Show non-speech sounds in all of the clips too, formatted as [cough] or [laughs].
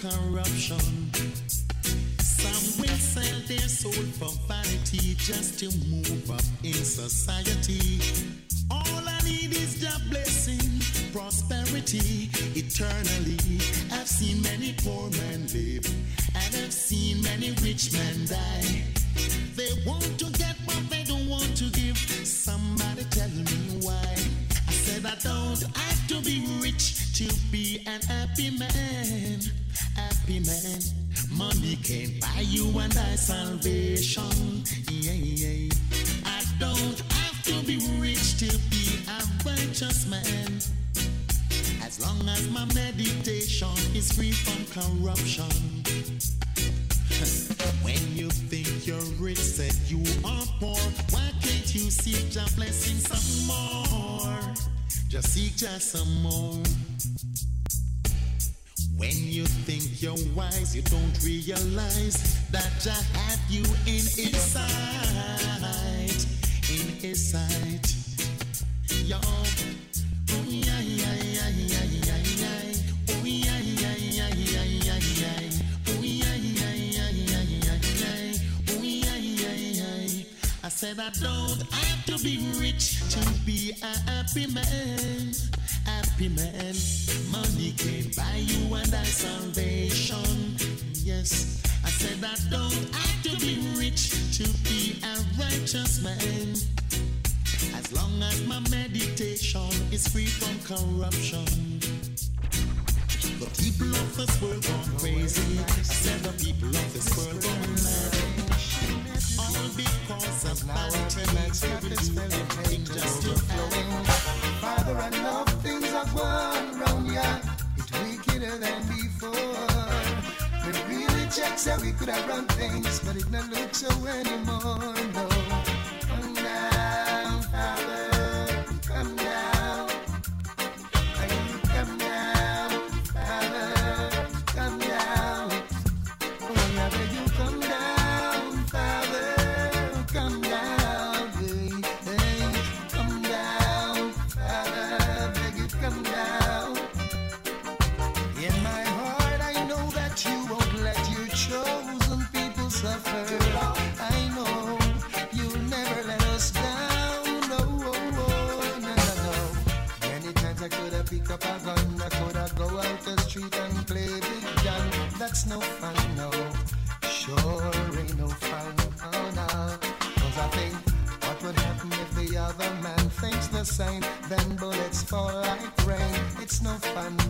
corruption. Some will sell their soul for vanity just to move up in society. corruption. [laughs] when you think you're rich, said you are poor. Why can't you seek your blessing some more? Just seek just some more. When you think you're wise, you don't realize that Jah have you in His sight, in His sight. said I don't have to be rich to be a happy man. Happy man. Money can't buy you and I salvation. Yes. I said I don't have to be rich to be a righteous man. As long as my meditation is free from corruption. The people of this world gone crazy. I said the people of around things, but it not look so anymore.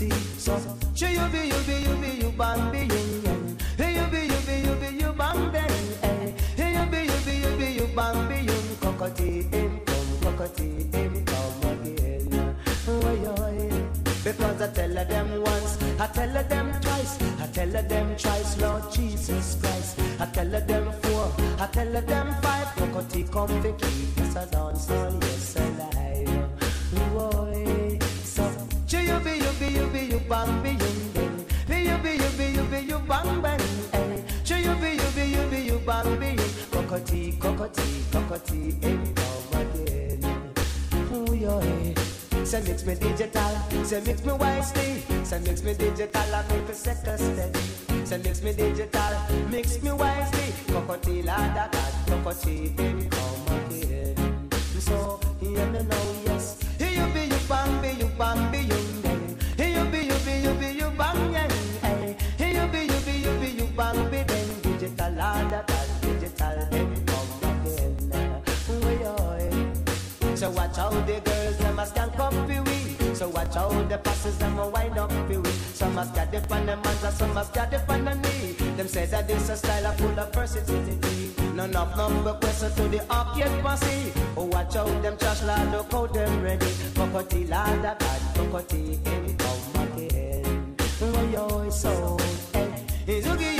see. So, she you be, you be, you be, you bang be, hey you be, you be, you be, you bang be, hey you be, you be, you be, you bang be, you him come, cockatee, him come again. Oh, because I tell them once, I tell them twice, I tell them thrice, Lord Jesus Christ. I tell them four, I tell them five, cockatee come to keep us on. Cockati, cockati, and come again. Ooh, yeah, head. Say mix me digital, say mix me wisely, say mix me digital and make a second steady. Say mix me digital, mix me wisely, Cockati la cat, cockati, cockatee, come again. So, hear me now, yes. Here you be, you bam, be, you bam. up for we. So watch out the passes them a wind up for we. Some must get it on them hands and some must get it on the knee. Them say that this a style of full of versatility. None of them request to the up arcade posse. Oh watch out them trash lad, look how them ready. Cockati lad, a bad cockati in come again. Oh yo, so hey, Izuki.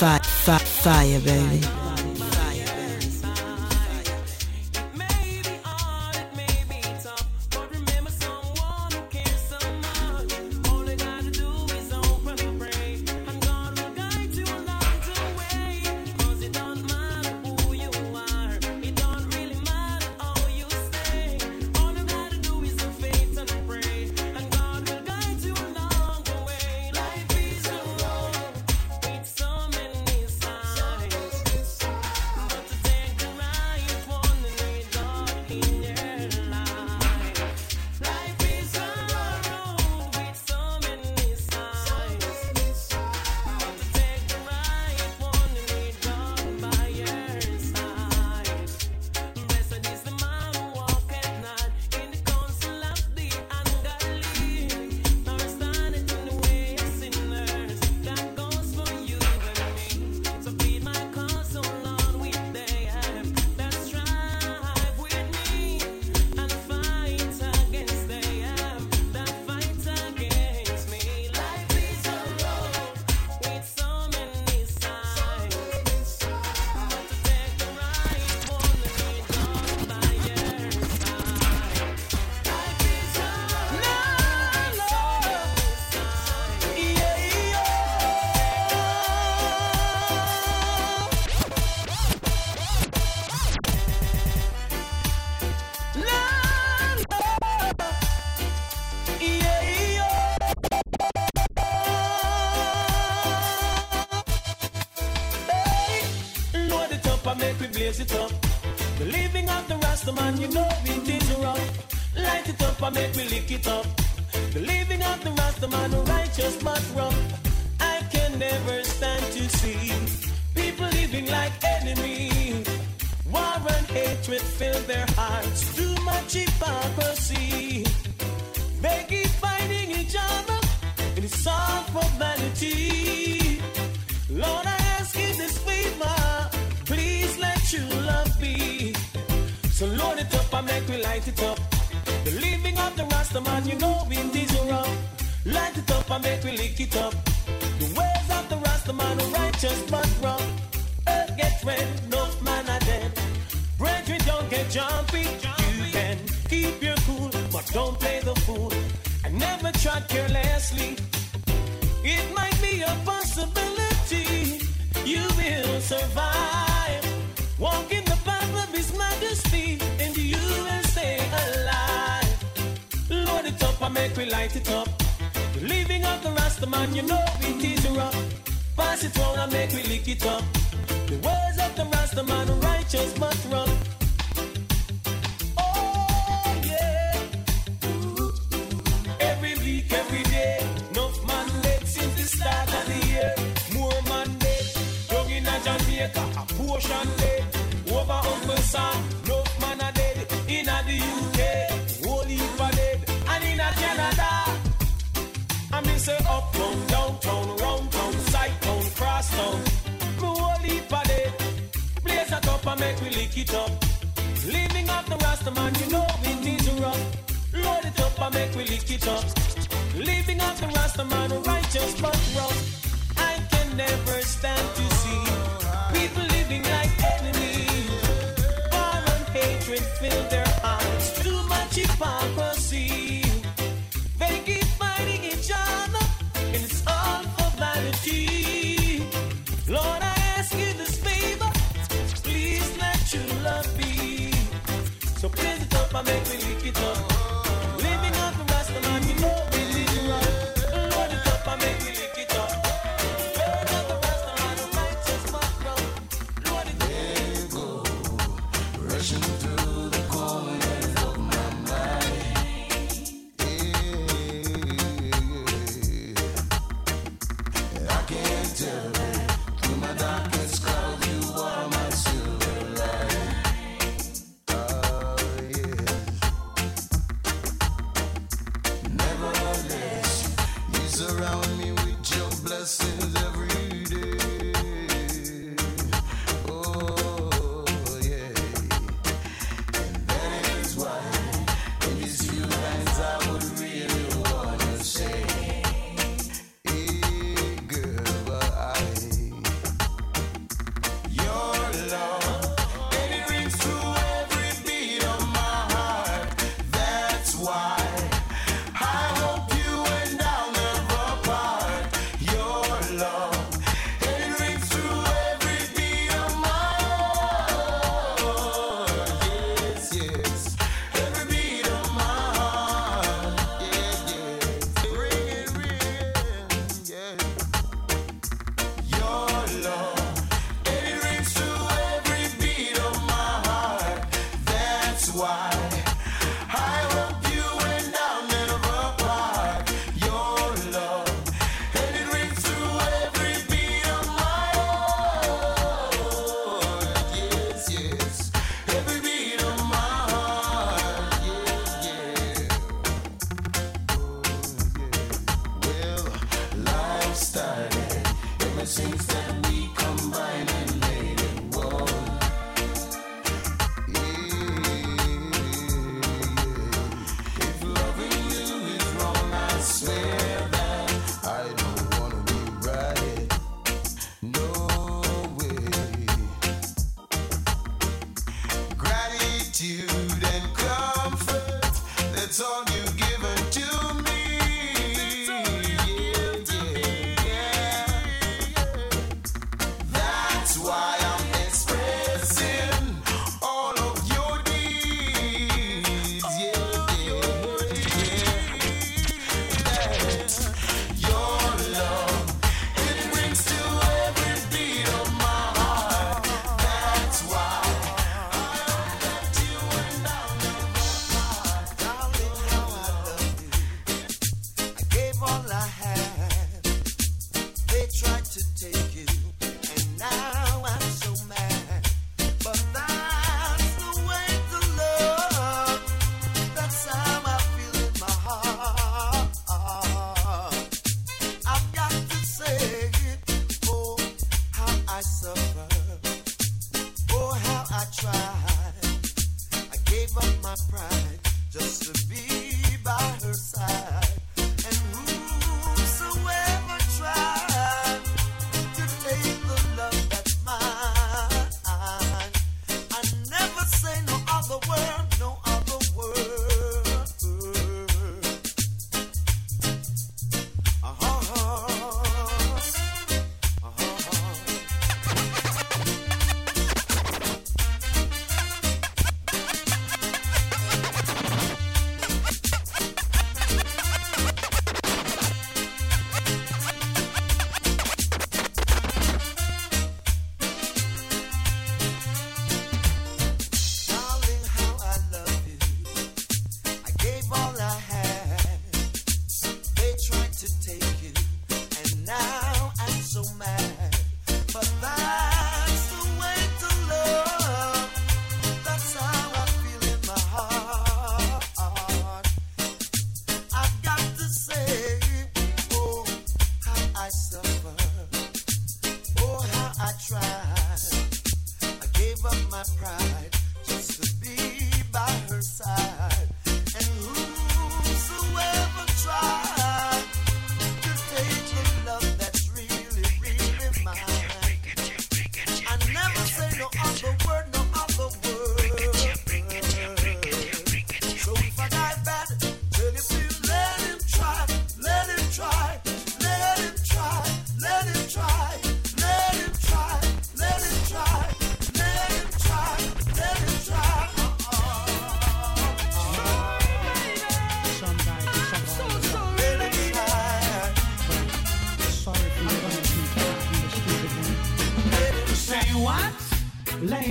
fire, fire, fire, baby.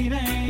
baby.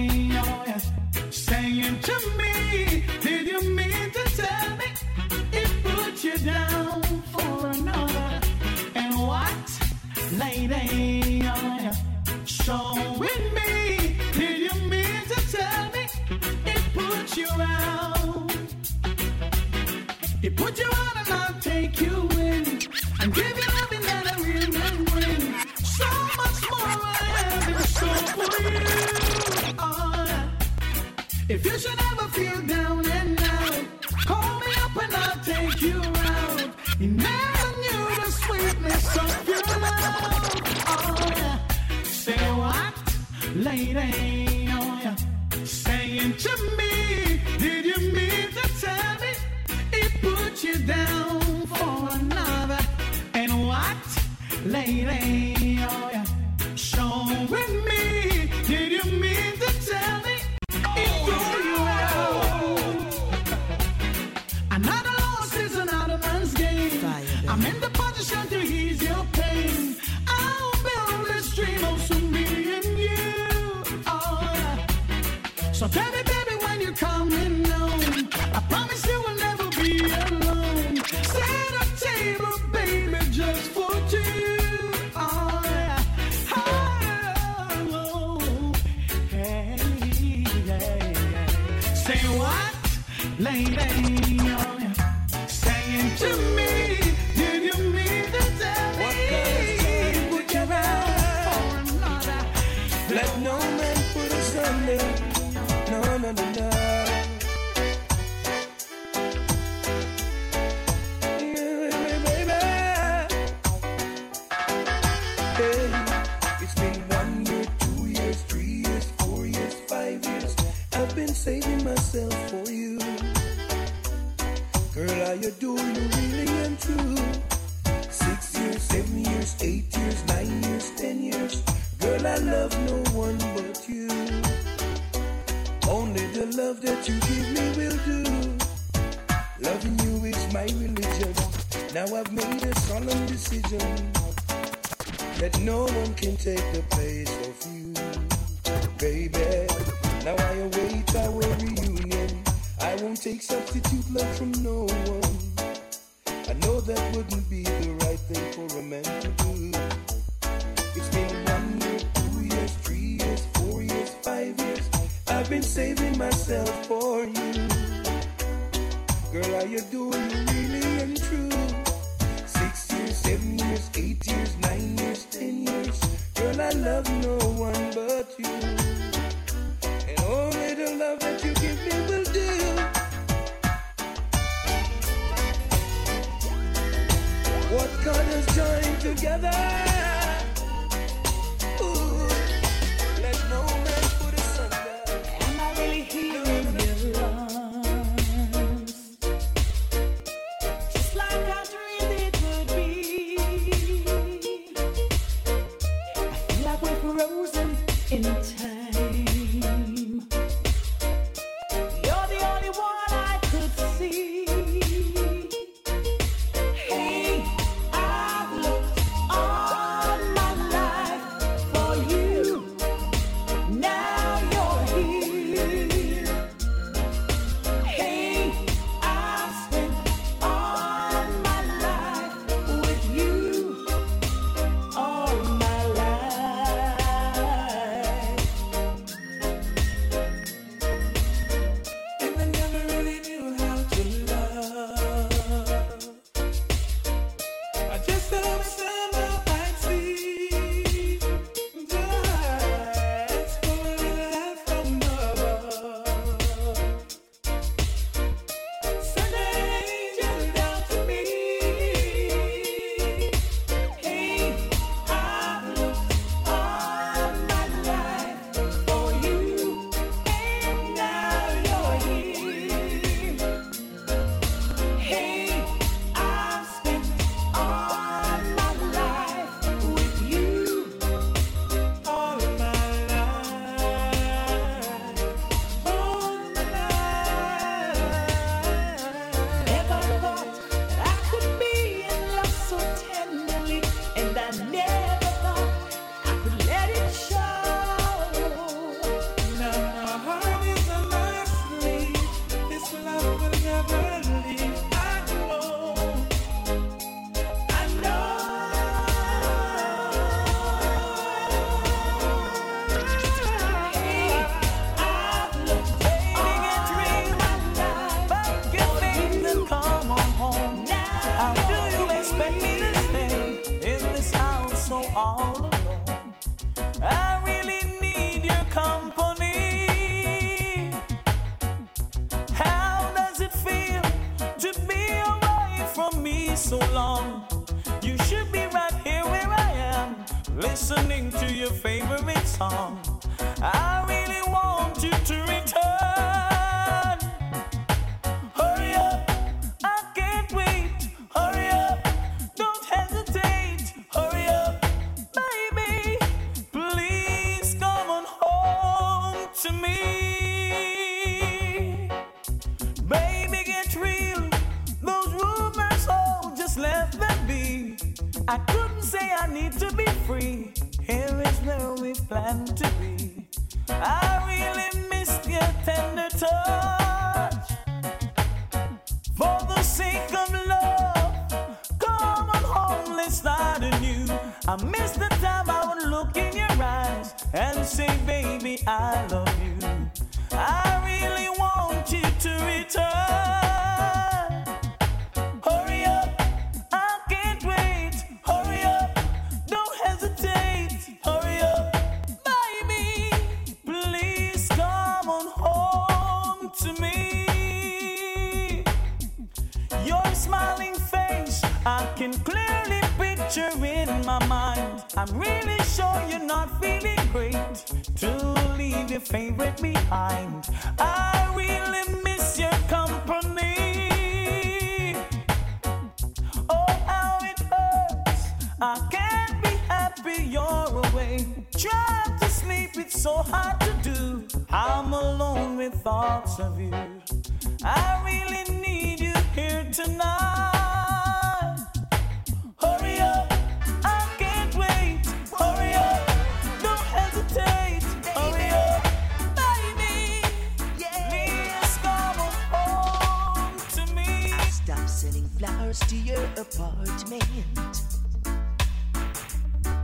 to your apartment.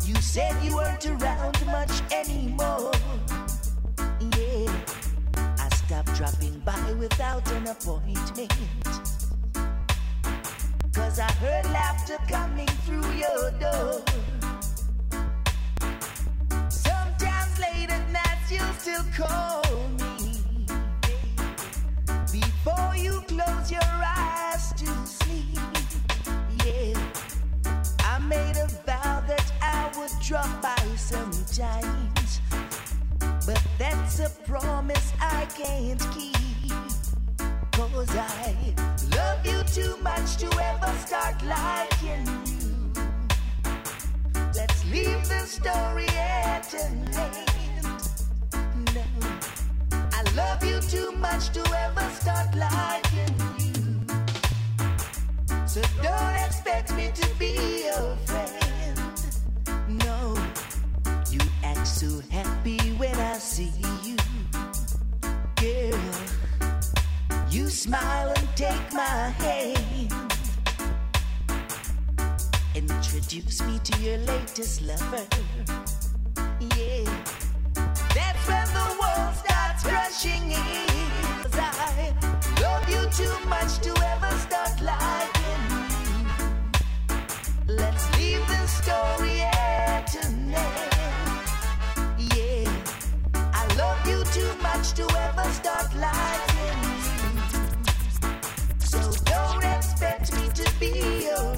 You said you weren't around much anymore. Yeah, I stopped dropping by without an appointment. Cause I heard laughter coming through your door. Sometimes late at night, you'll still call me. Before you close your eyes. drop by sometimes, but that's a promise I can't keep. Cause I love you too much to ever start liking you. Let's leave the story at an end. No, I love you too much to ever start liking you. So don't expect me to be your friend. so happy when I see you. Girl, you smile and take my hand. Introduce me to your latest lover. Yeah. That's when the world starts crushing in. I love you too much to ever start lying. Let's leave the story. much to ever start liking you. So don't expect me to be your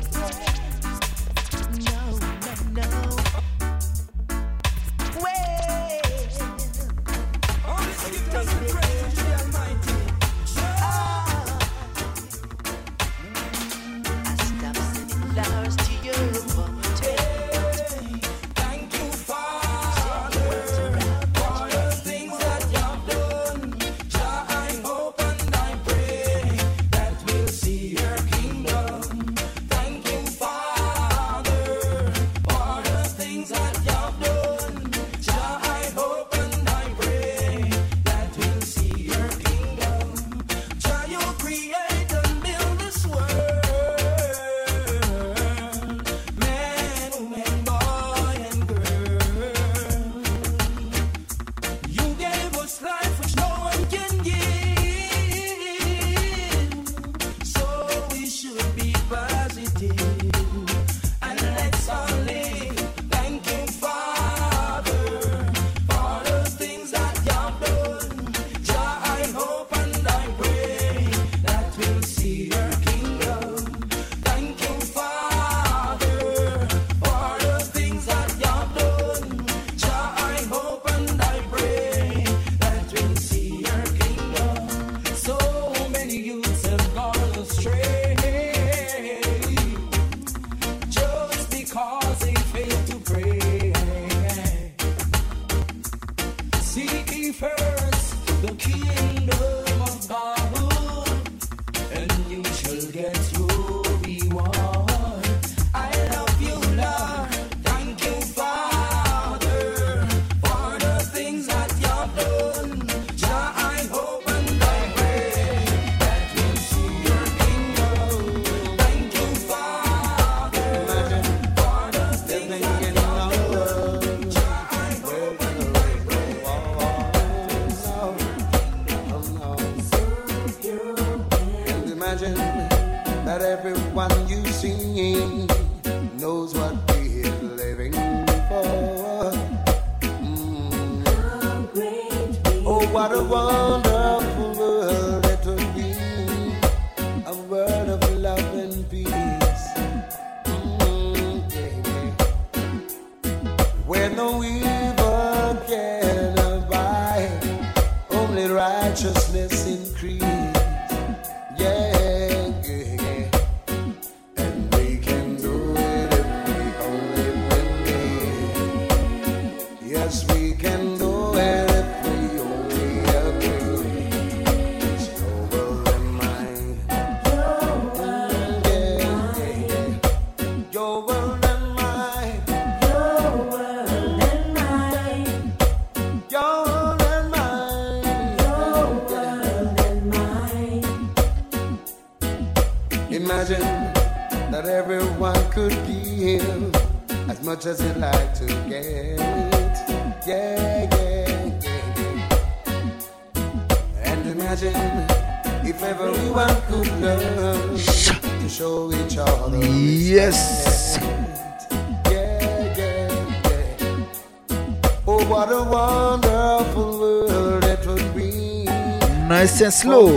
slow.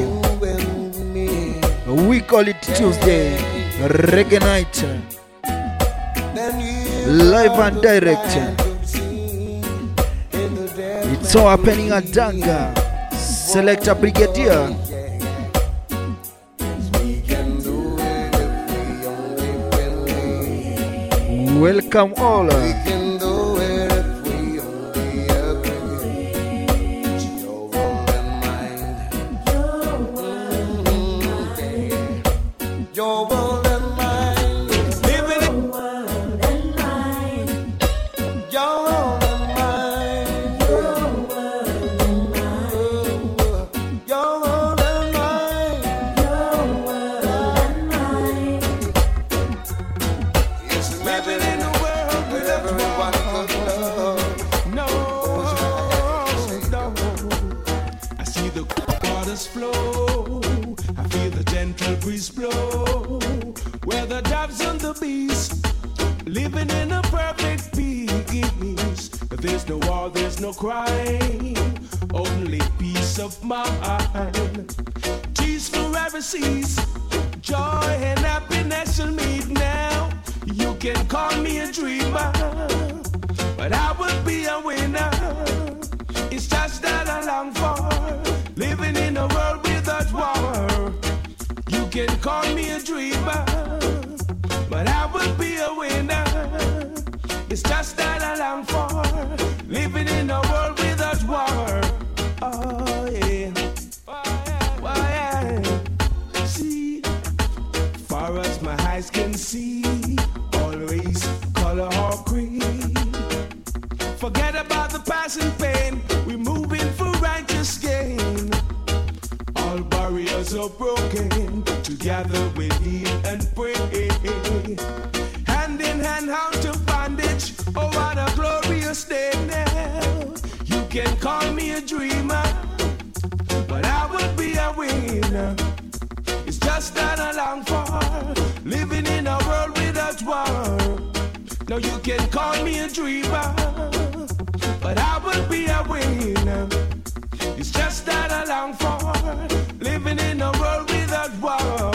We call it Tuesday, Reggae Night. Live and direct. It's all happening at Danga. Selecta Brigadier. Welcome all. It's just not long for living in a world without war. Now you can call me a dreamer, but I will be a winner. It's just that I long for living in a world without war.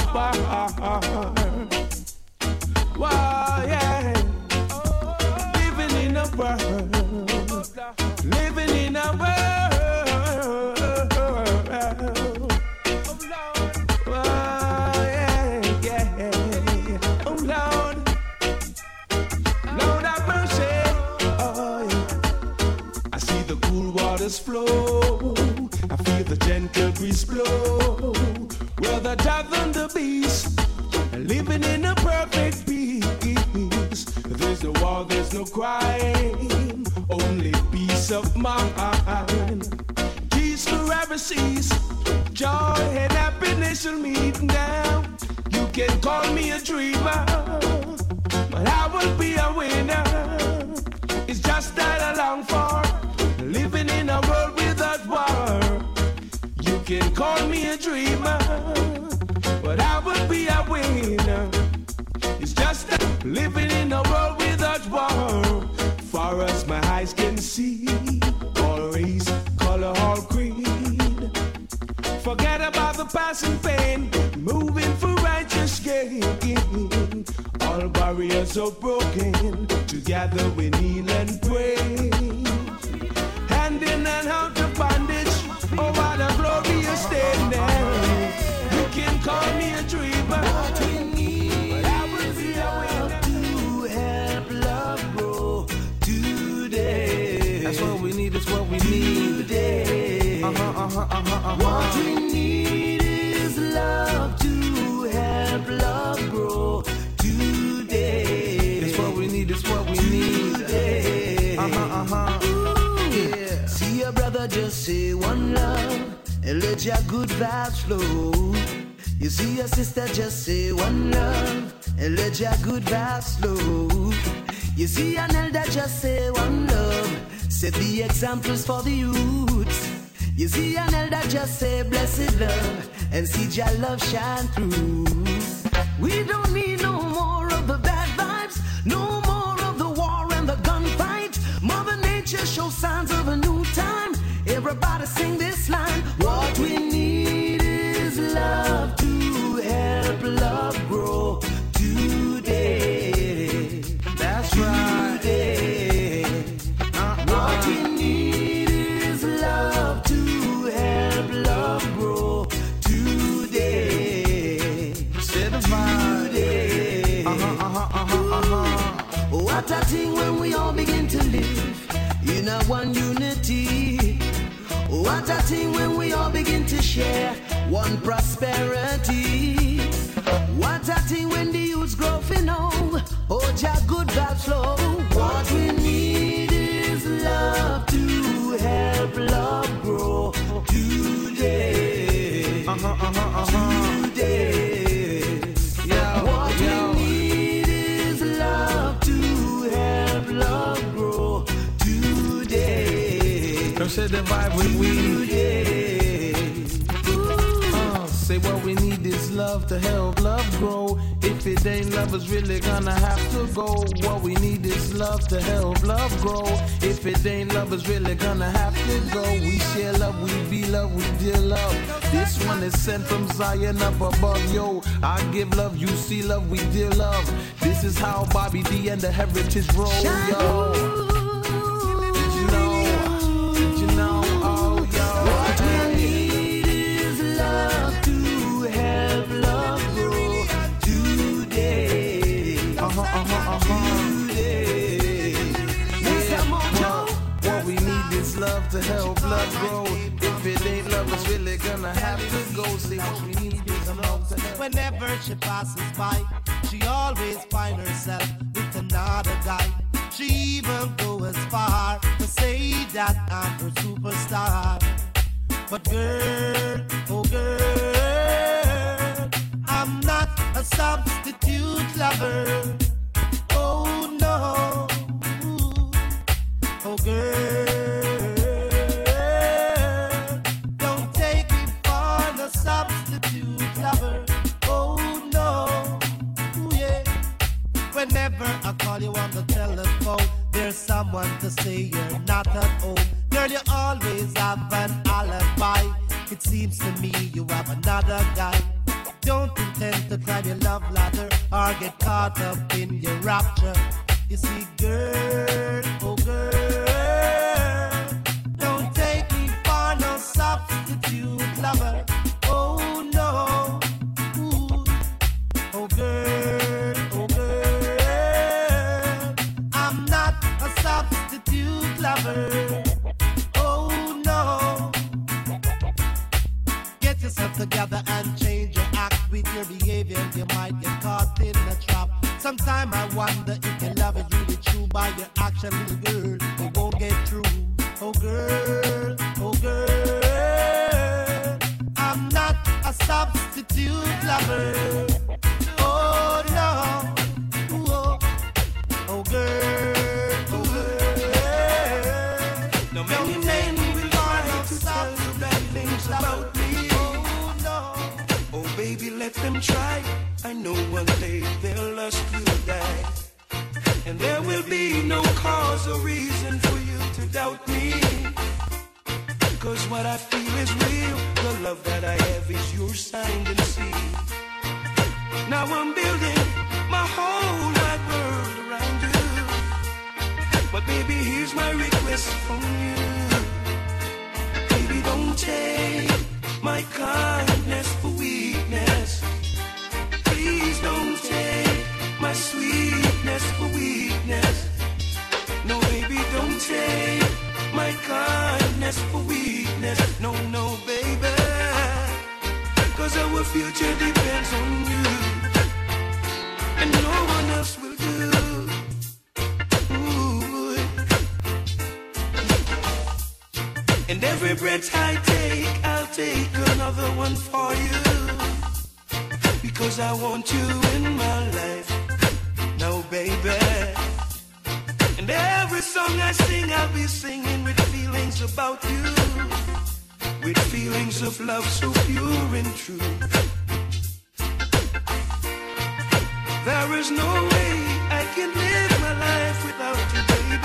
war. breeze blow. Well, the dove and the beast living in a perfect peace. There's no war, there's no crime, only peace of mind. Peace forever cease, joy and happiness shall meet now. You can call me a dreamer, but I will be a winner. It's just that I long for. can call me a dreamer, but I would be a winner. It's just living in a world without war. Far as my eyes can see, all race, color, all creed. Forget about the past and pain, moving for righteous gain. All barriers are broken, together we kneel and pray. Hand in hand, glorious now. You can call me a dreamer, but I will be aware to help love grow today. That's what we need, that's what we need. Today. Uh-huh, uh-huh, uh-huh, uh-huh. What we need let your good vibes flow. You see your sister just say one love and let your good vibes flow. You see an elder just say one love, set the examples for the youth. You see an elder just say blessed love and see your love shine through. We don't need no more of the bad vibes, no more of the war and the gunfight. Mother Nature shows signs of a new time. Everybody sing this line. What we need is love to help love grow today. That's right. Today. Uh-uh. What we need is love to help love grow today. Say the vibe. Today. Uh-huh, uh-huh, uh-huh, uh-huh. What a thing when we all begin to live in a one. What a thing when we all begin to share one prosperity. What a thing when the youths grow know. Oh, ja good vibes flow. What we need is love to help love grow today. Vibe with. Today. Uh, say what we need is love to help love grow. If it ain't love, it's really gonna have to go. What we need is love to help love grow. If it ain't love, it's really gonna have to go. We share love, we be love, we deal love. This one is sent from Zion up above, yo. I give love, you see love, we deal love. This is how Bobby D and the Heritage roll, yo. To help love grow. If it ain't love, it's really gonna have to go. See what we need is love. Whenever she passes by, she always find herself with another guy. She even go as far to say that I'm her superstar. But girl, oh girl, I'm not a substitute lover. Oh no, oh girl, call you on the telephone, there's someone to say you're not at home. Girl, you always have an alibi. It seems to me you have another guy. Don't intend to climb your love ladder or get caught up in your rapture. You see, girl, oh girl, don't take me for no substitute lover. Oh no, get yourself together and change your act with your behavior. You might get caught in a trap. I wonder if your by your little girl. Won't get through. Oh girl, oh girl, I'm not a substitute lover. There will be no cause or reason for you to doubt me. Cause what I feel is real. The love that I have is your sign and see. Now I'm building my whole wide world around you. But baby, here's my request from you. Baby, don't take my car. weakness for weakness. No, no, baby. Cause our future depends on you. And no one else will do. Ooh. And every breath I take, I'll take another one for you. Because I want you in my life. No, baby. And every song I sing, I'll be singing with things about you with feelings of love so pure and true. There is no way I can live my life without you, baby.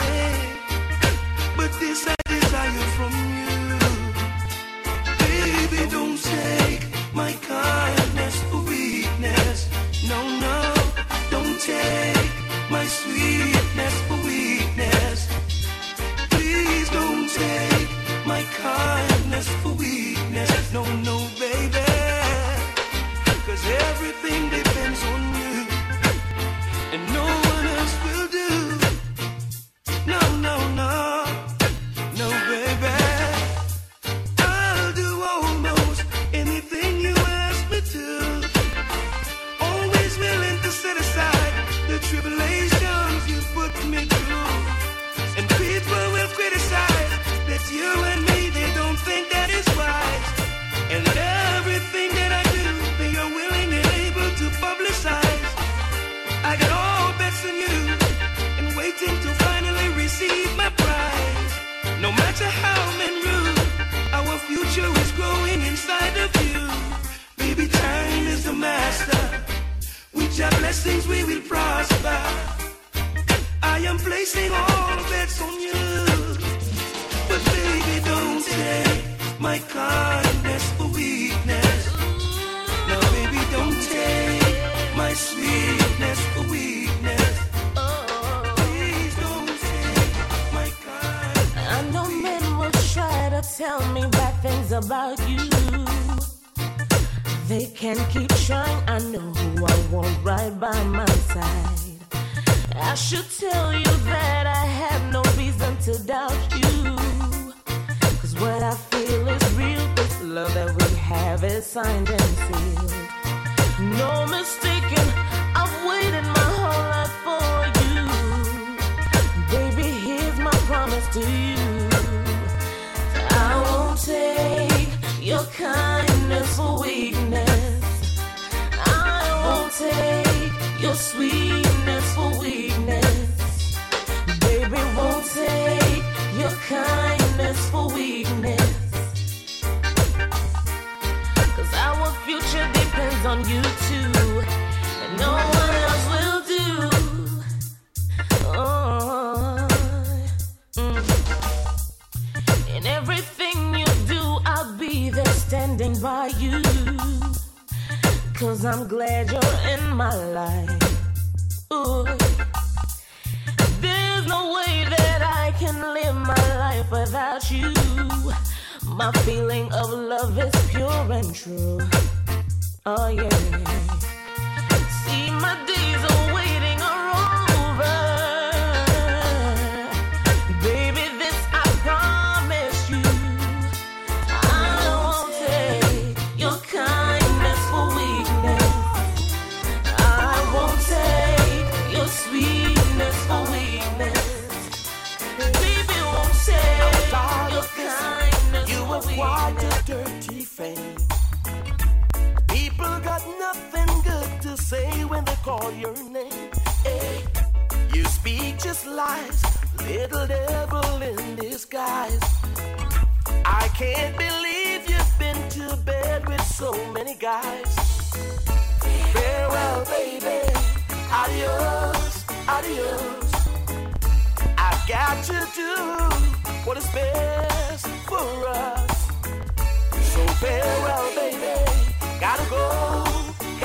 But this I desire from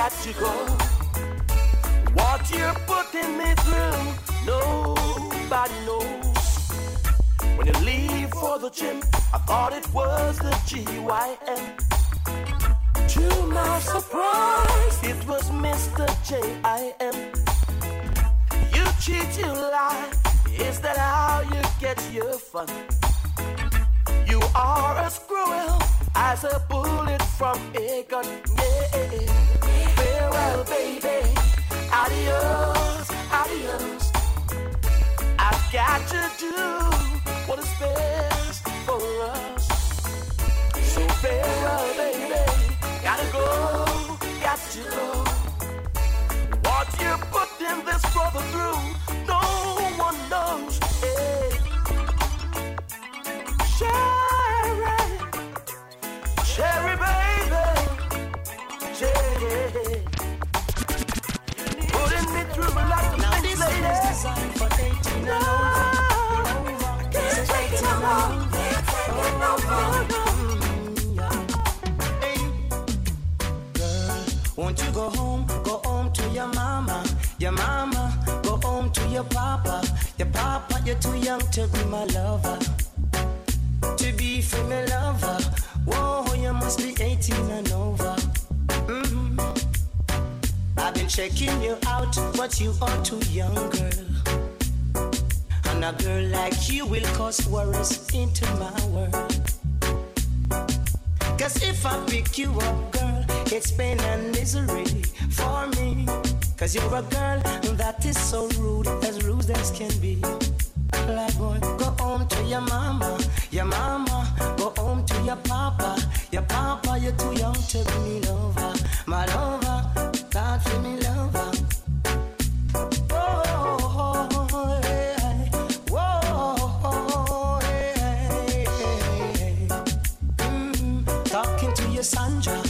go. What you're putting me through, nobody knows. When you leave for the gym, I thought it was the GYM. To my surprise, it was Mr. J.I.M. You cheat, you lie. Is that how you get your fun? You are as cruel as a bullet from a gun. Yeah. Farewell, baby. Adios, adios. I've got to do what is best for us. So farewell, baby. Gotta go, got to go. What you putting this brother through, no one knows. Hey. Sherry, Putting me through a of Now things, lady. is designed for 18 and over. Can't take no more. Can't take it no more. Won't you go home, go home to your mama, your mama, go home to your papa, your papa, you're too young to be my lover, to be for my lover. Whoa, you must be 18 and over. Mhm. I've been checking you out, but you are too young, girl. And a girl like you will cause worries into my world. Cause if I pick you up, girl, it's pain and misery for me. Cause you're a girl that is so rude, as rude as can be. Like boy, go home to your mama, your mama, go home to your papa, your papa, you're too young to be lover, my lover, Talking to your Sandra,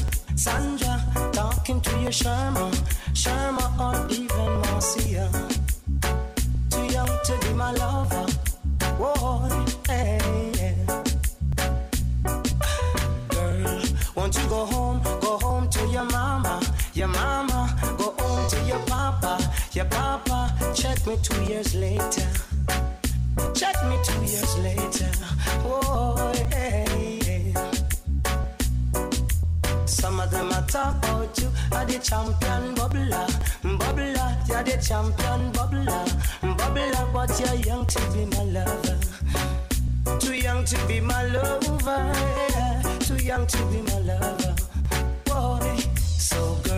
two years later. Check me two years later. Whoa, hey, yeah. Some of them are talk about you are the champion bubbler, bubbler. You're the champion bubbler, bubbler. But you're young to be my lover, too young to be my lover, yeah. too young to be my lover. Boy, so girl,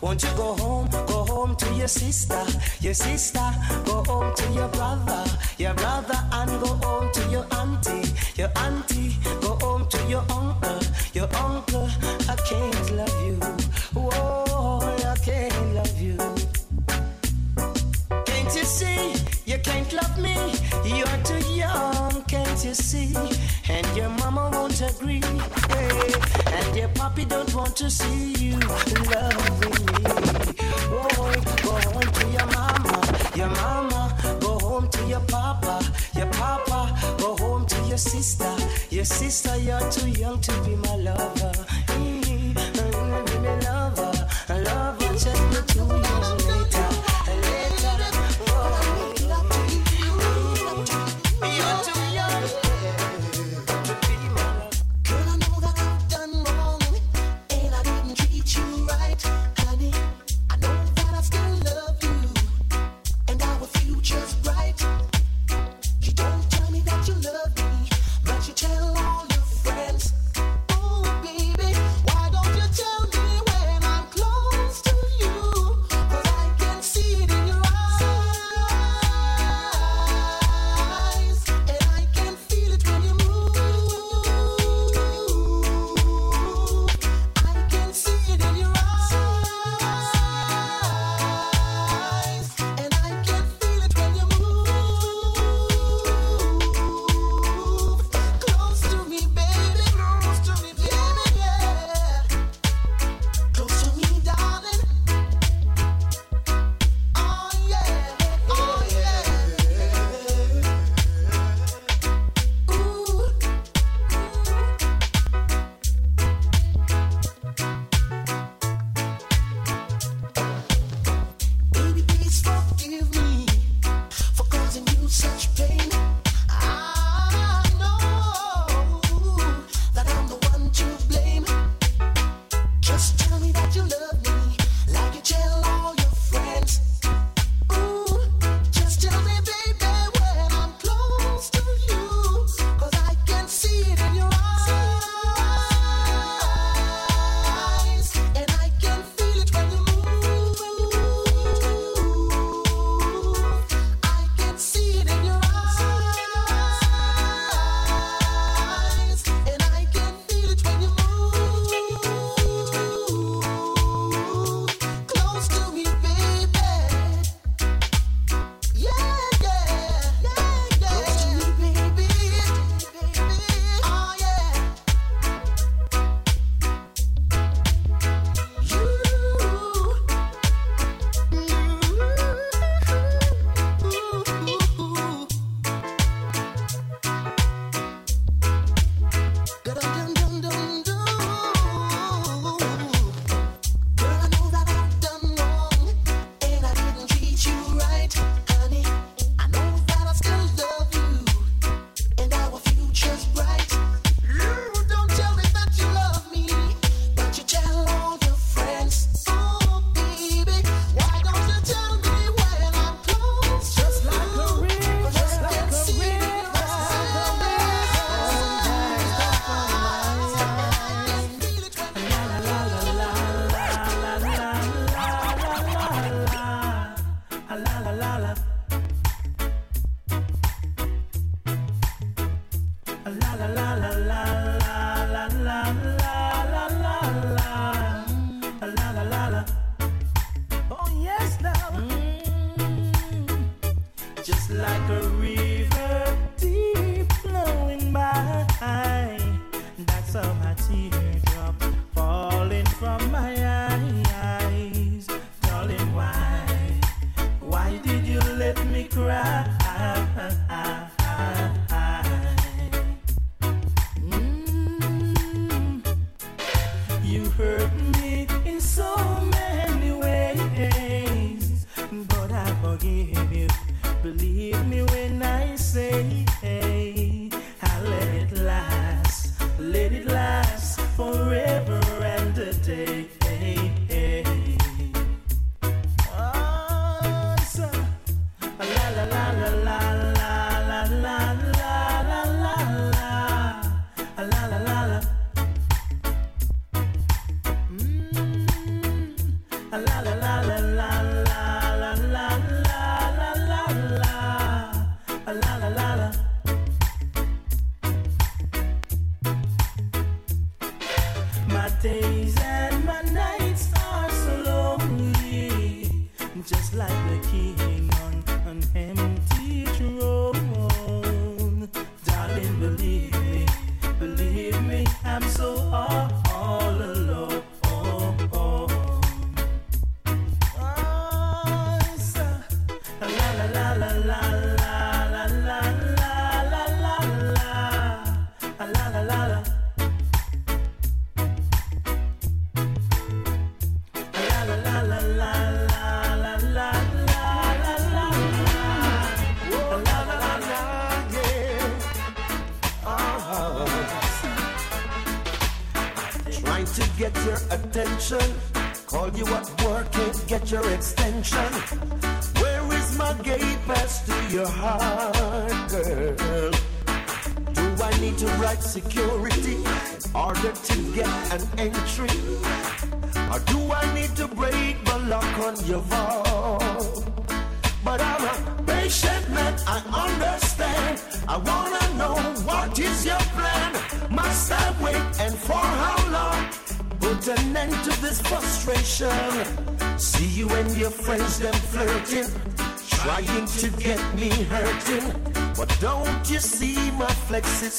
won't you go home, go home to your sister, your sister, go home to your brother, your brother, and go home to your auntie, your auntie, go home to your uncle, your uncle. I can't love you, whoa, I can't love you. Can't you see? You can't love me. You're too young, can't you see? And your mama won't agree. Hey. And your papi don't want to see you loving me. Oh, go home to your mama, your mama. Go home to your papa, your papa. Go home to your sister, your sister. You're too young to be my lover. Mm, Be my lover, lover. Me two years later.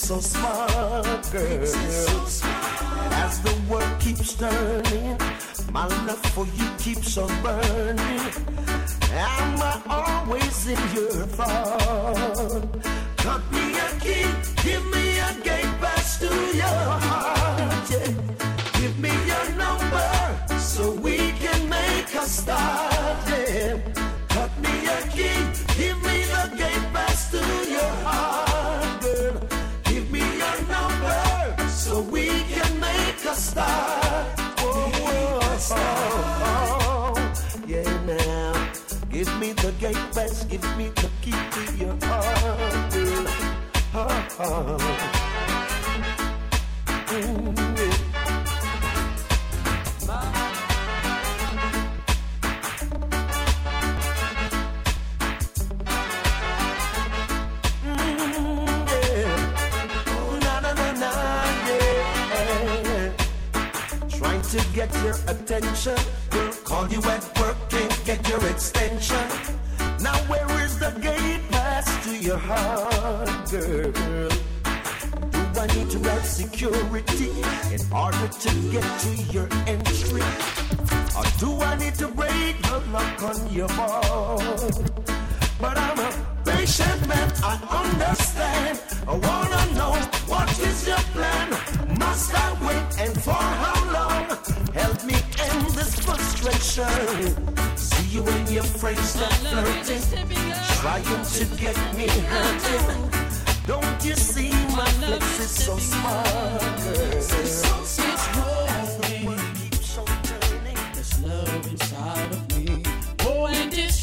So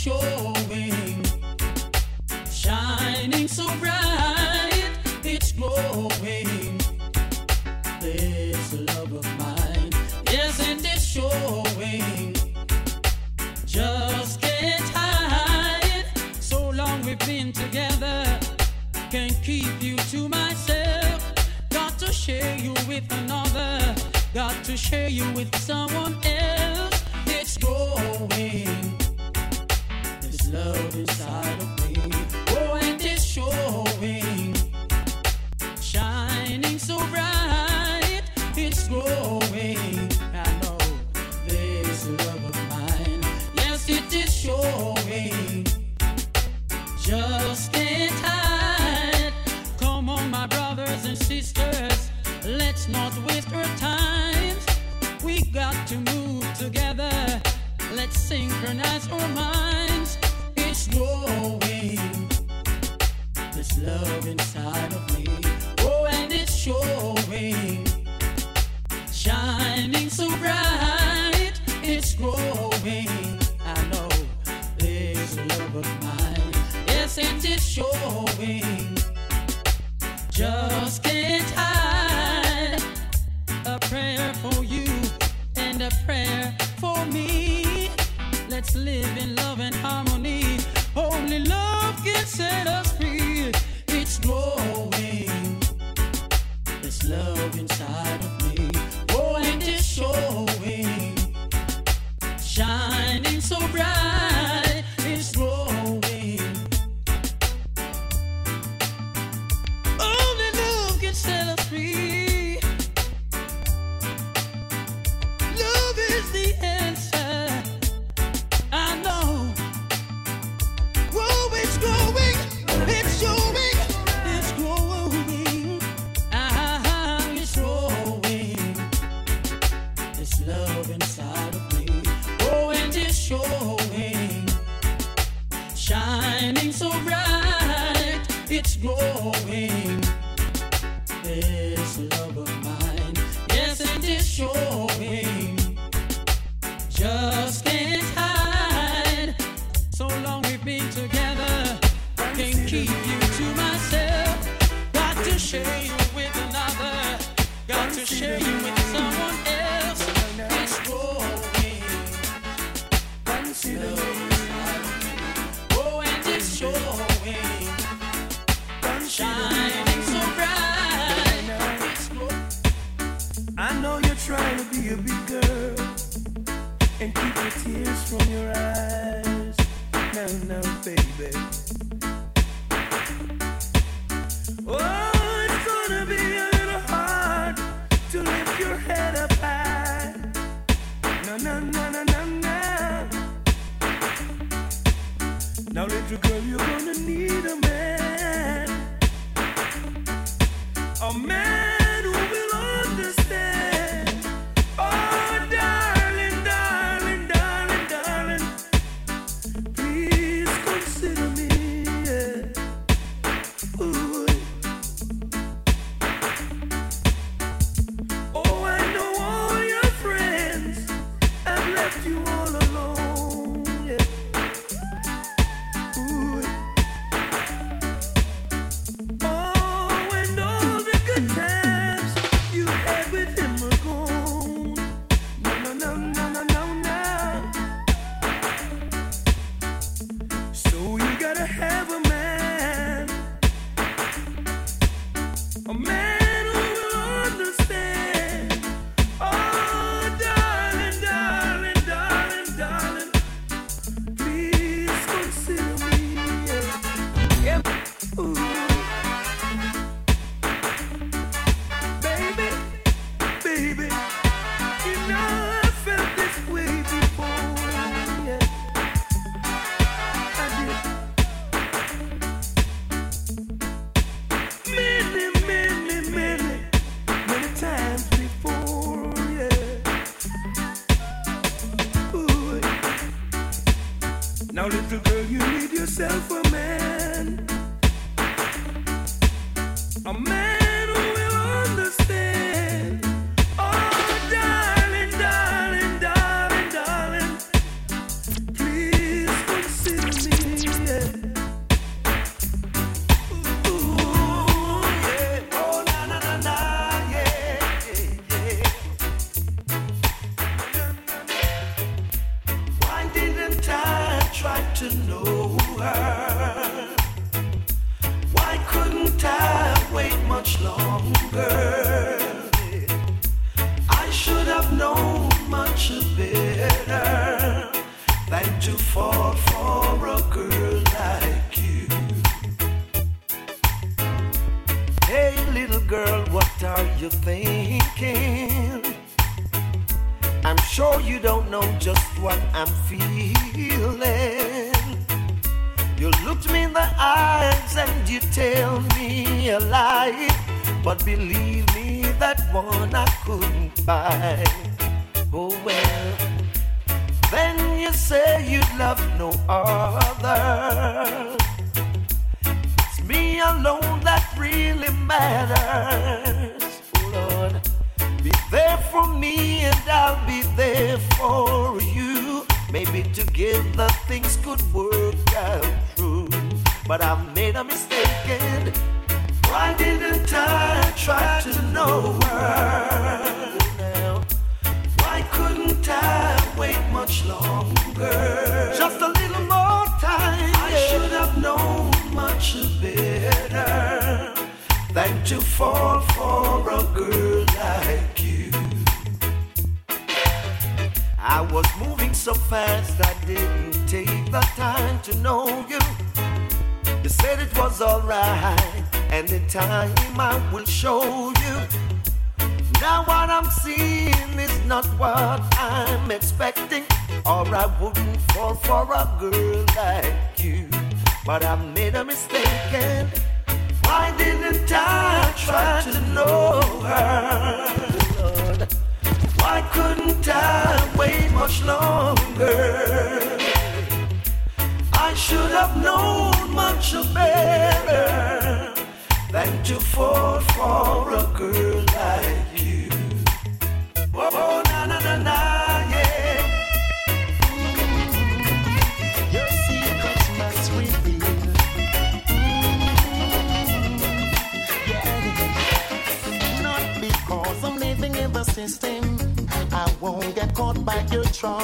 show.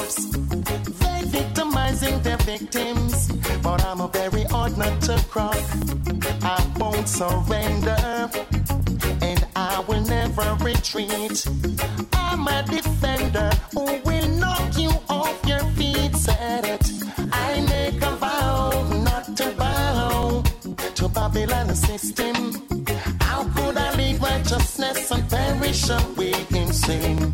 They victimizing their victims. But I'm a very odd nut to crack. I won't surrender. And I will never retreat. I'm a defender who will knock you off your feet. Said it. I make a vow not to bow to Babylon's system. How could I leave righteousness and perish away in sin?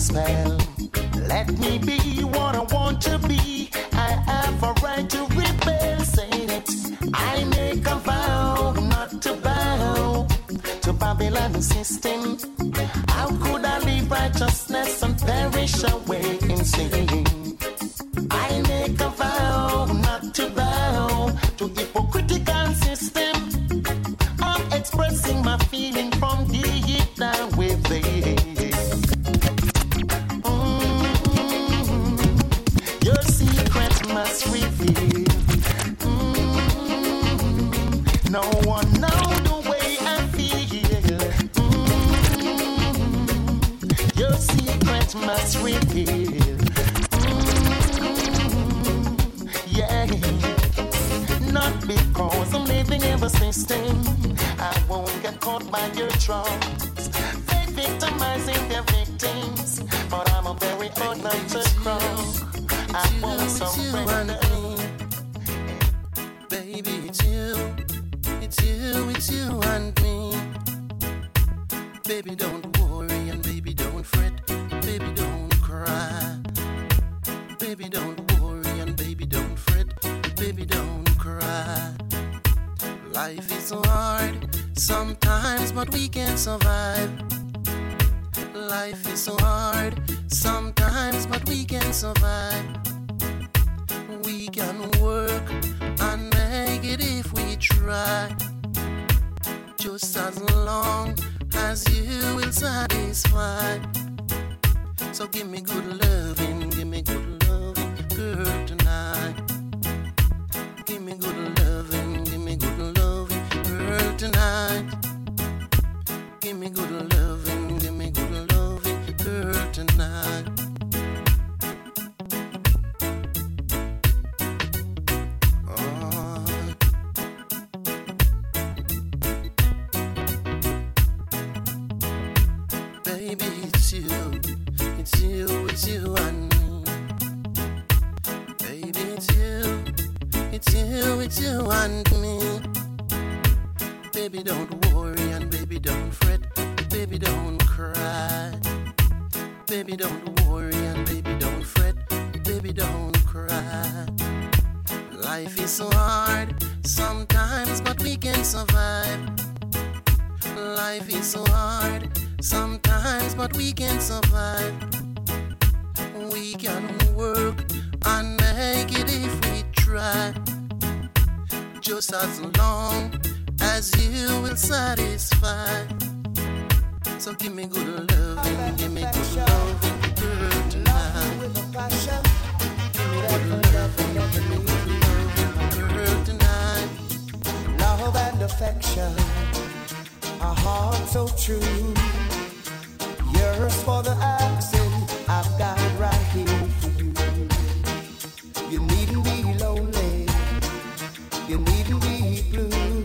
a spell. Let me be Life is so hard sometimes, but we can survive. Life is so hard sometimes, but we can survive. We can work and make it if we try. Just as long as you will satisfy. So give me good loving, give me good loving, girl tonight. Give me good loving, give me good Love and affection, a heart so true. Yours for the asking, I've got it right here for you. You needn't be lonely, you needn't be blue.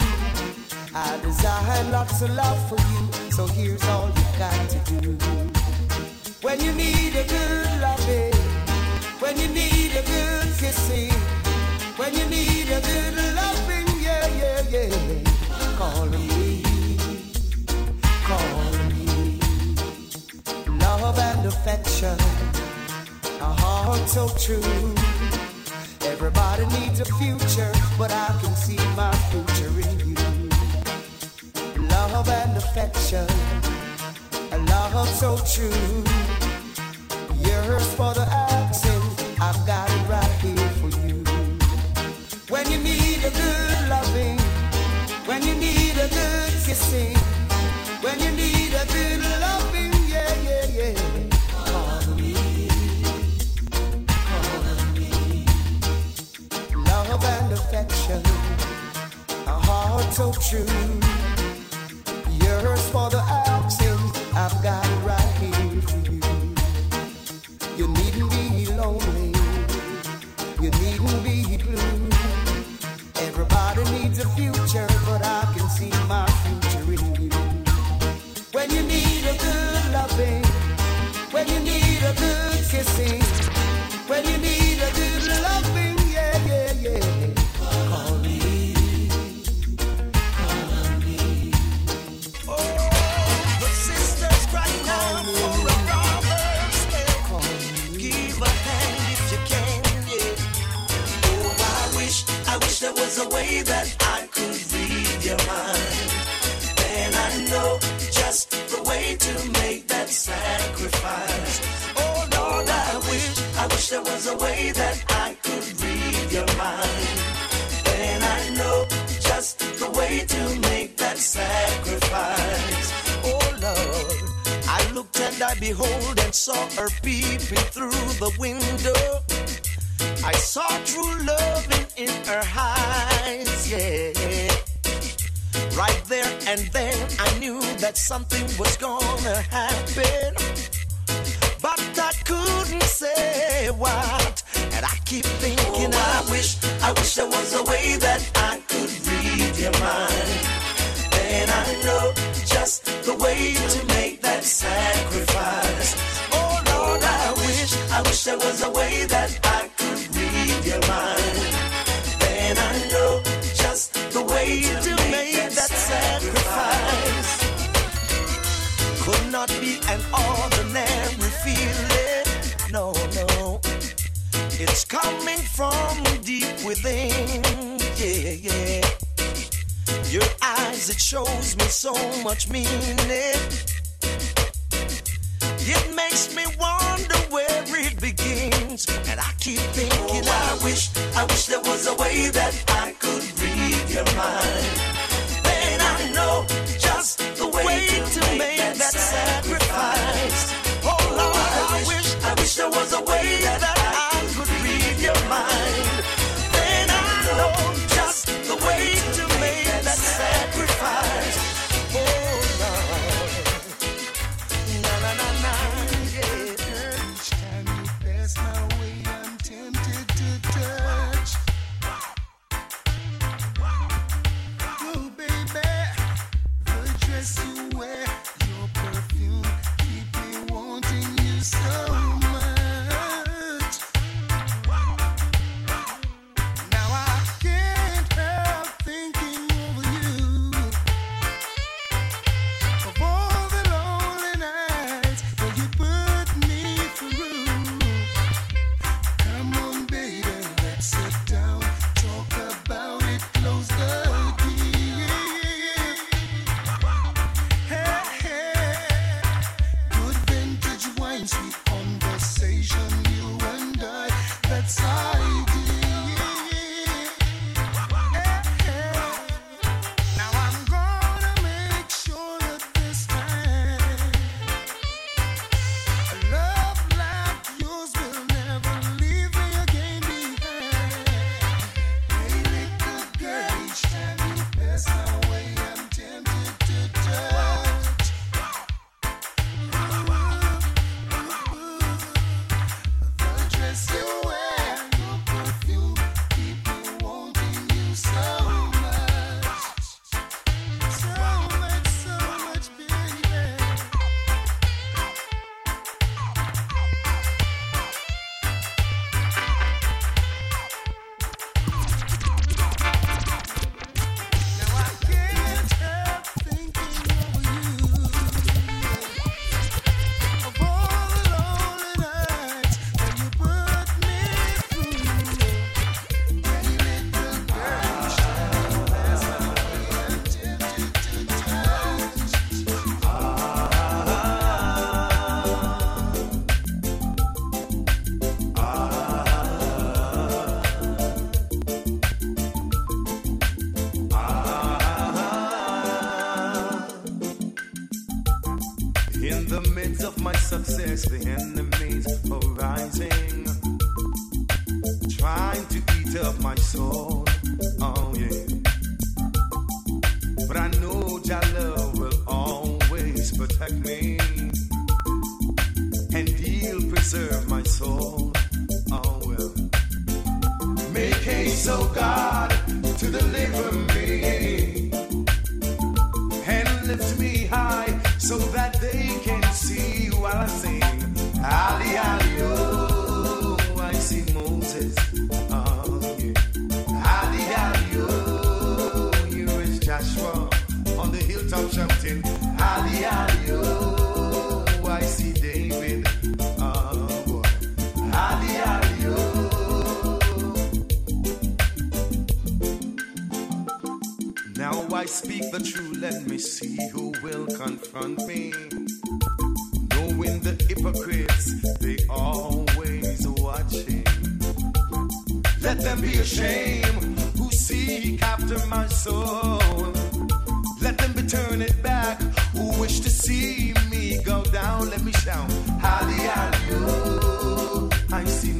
I desire lots of love for you, so here's all you got to do. When you need a good loving, when you need a good kissing, when you need a good loving, yeah, yeah, yeah. Call me, call me. Love and affection, a heart so true. Everybody needs a future, but I can see my future in you. Love and affection, a love so true. Yours for the so true. Something was gonna happen. Much meaning. It makes me wonder where it begins. And I keep thinking, oh, I wish, I wish there was a way that I could read your mind. Let them be ashamed who seek after my soul. Let them be turn it back who wish to see me go down. Let me shout, oh. I see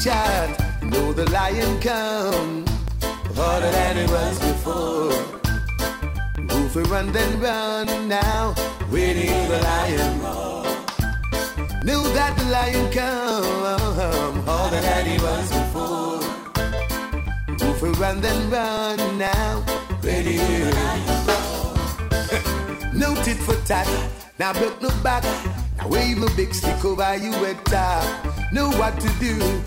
charge. You know the lion come harder than it was before. Move and run, then run now. Waiting the lion. Knew that the lion come harder than he was before. Move and run, then run now. Ready the lion. [laughs] No tit for tat, now broke no back. Now wave my big stick over you at top. Know what to do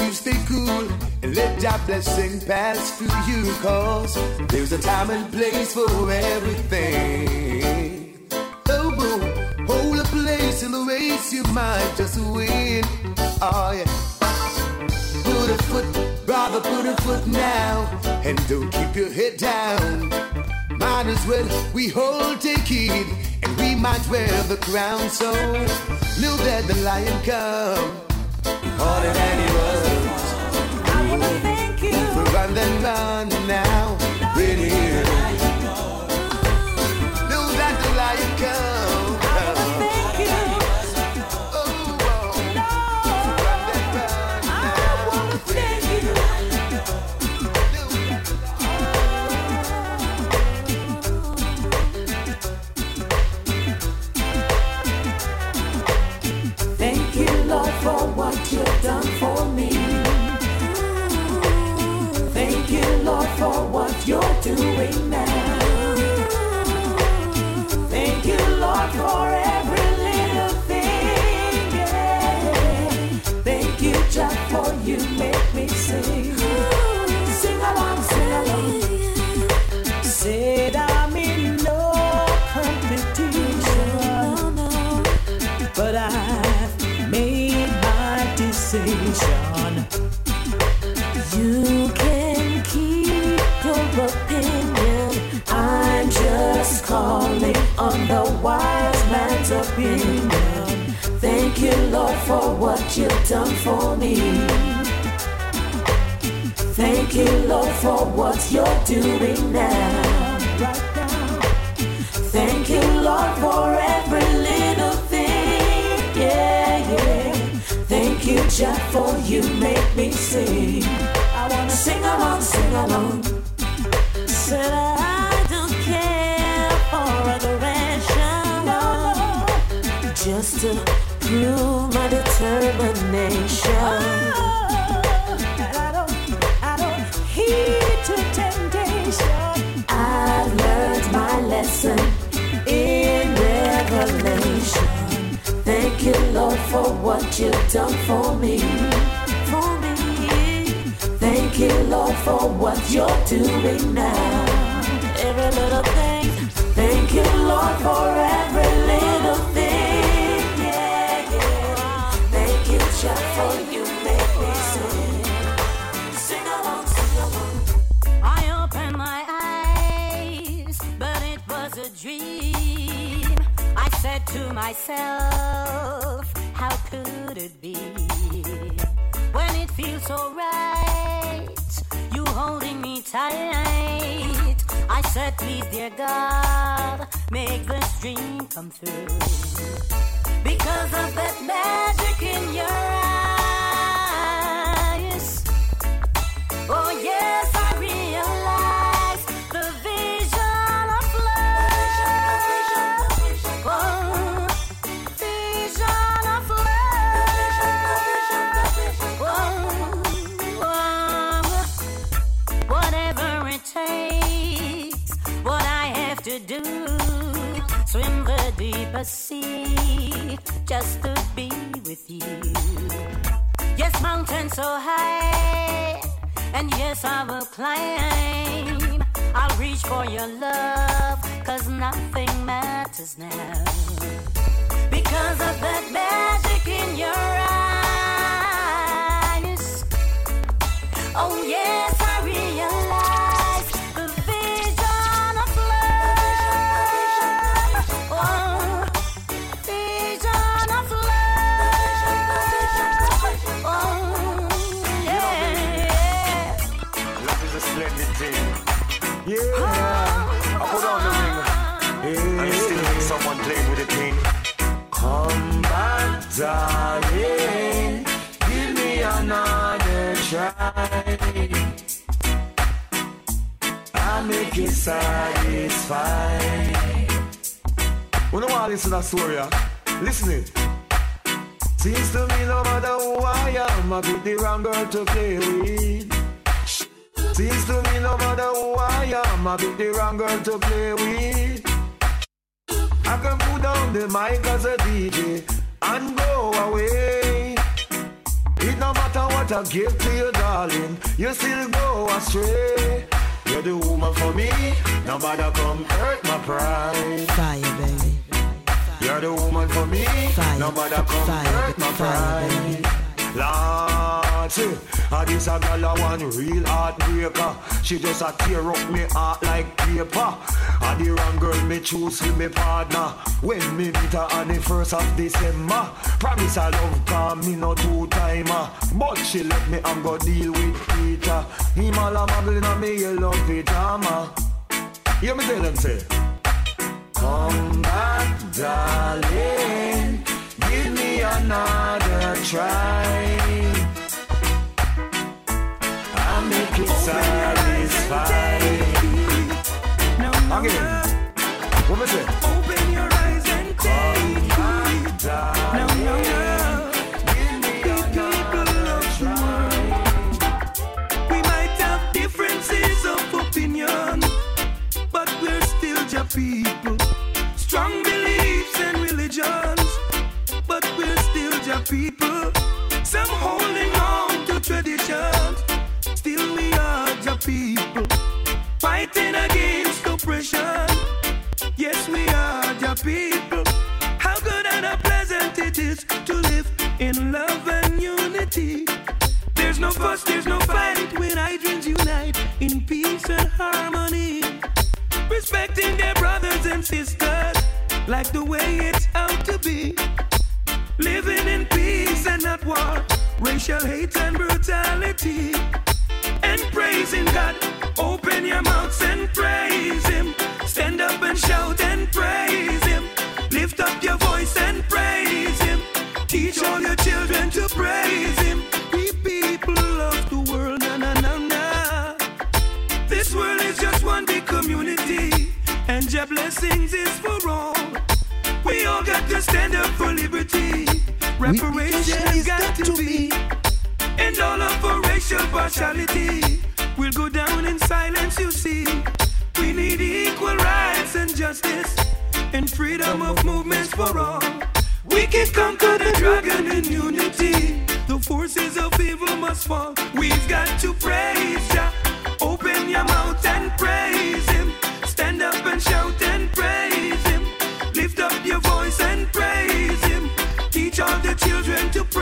you stay cool and let your blessing pass through you. Cause there's a time and place for everything. Oh, boom, hold a place in the race you might just win. Oh, yeah. Put a foot, brother, put a foot now. And don't keep your head down. might as well we hold, take it, and we might wear the crown. So, know that the lion come, all the animals. And run now. What you're what you've done for me. Thank you, Lord, for what you're doing now. Thank you, Lord, for every little thing. Yeah, yeah. Thank you, Jah, for you make me sing. I wanna sing along, sing along. Thank you, Lord, for to myself, how could it be? When it feels so right, you holding me tight. I said, please, dear God, make this dream come true. Because of that magic in your eyes. With you. Yes, mountains so high, and yes, I will climb. I'll reach for your love, cause nothing matters now. Because of that magic in your eyes. Oh, yes, I realize to story. Listen it. Seems to me no matter who I am, I pick the wrong girl to play with. Seems to me no matter who I am, I pick the wrong girl to play with. I can put down the mic as a DJ and go away. It no matter what I give to you, darling, you still go astray. You're the woman for me, no matter come hurt my pride. Fire, baby. You're the woman for me, Fire, no matter come fire, hurt my pride. Lord, see, ah, this a gal a one real heartbreaker. She just a tear up me heart like paper. Ah, the wrong girl me choose for me partner. When me meet her on the first of December, promise I love calm me no two timer. But she let me and go deal with Peter. Him all a muggle in me yellow pajama. Hear me tell them say. Come back, darling. Give me another try. I'll make it satisfied. Again. What me say? Open your eyes and take back, No, no, no. The people. Some holding on to traditions, still we are just people. Fighting against oppression. Yes, we are just people. How good and how pleasant it is to live in love and unity. There's no fuss, there's no fight when hydrants unite in peace and harmony. Respecting their brothers and sisters like the way it's out to be. Living in peace and not war, racial hate and brutality. And praising God, open your mouths and praise Him. Stand up and shout and praise Him. Lift up your voice and praise Him. Teach all your children to praise Him. We people of the world, na na na na. This world is just one big community, and your blessings is for all. All got to stand up for liberty. Reparations got to be, and all of our racial partiality will go down in silence. You see, we need equal rights and justice, and freedom of movements for all. We can conquer the dragon in unity. The forces of evil must fall. We've got to praise Jah. Open your mouth and praise Him. Stand up and shout and praise children to praise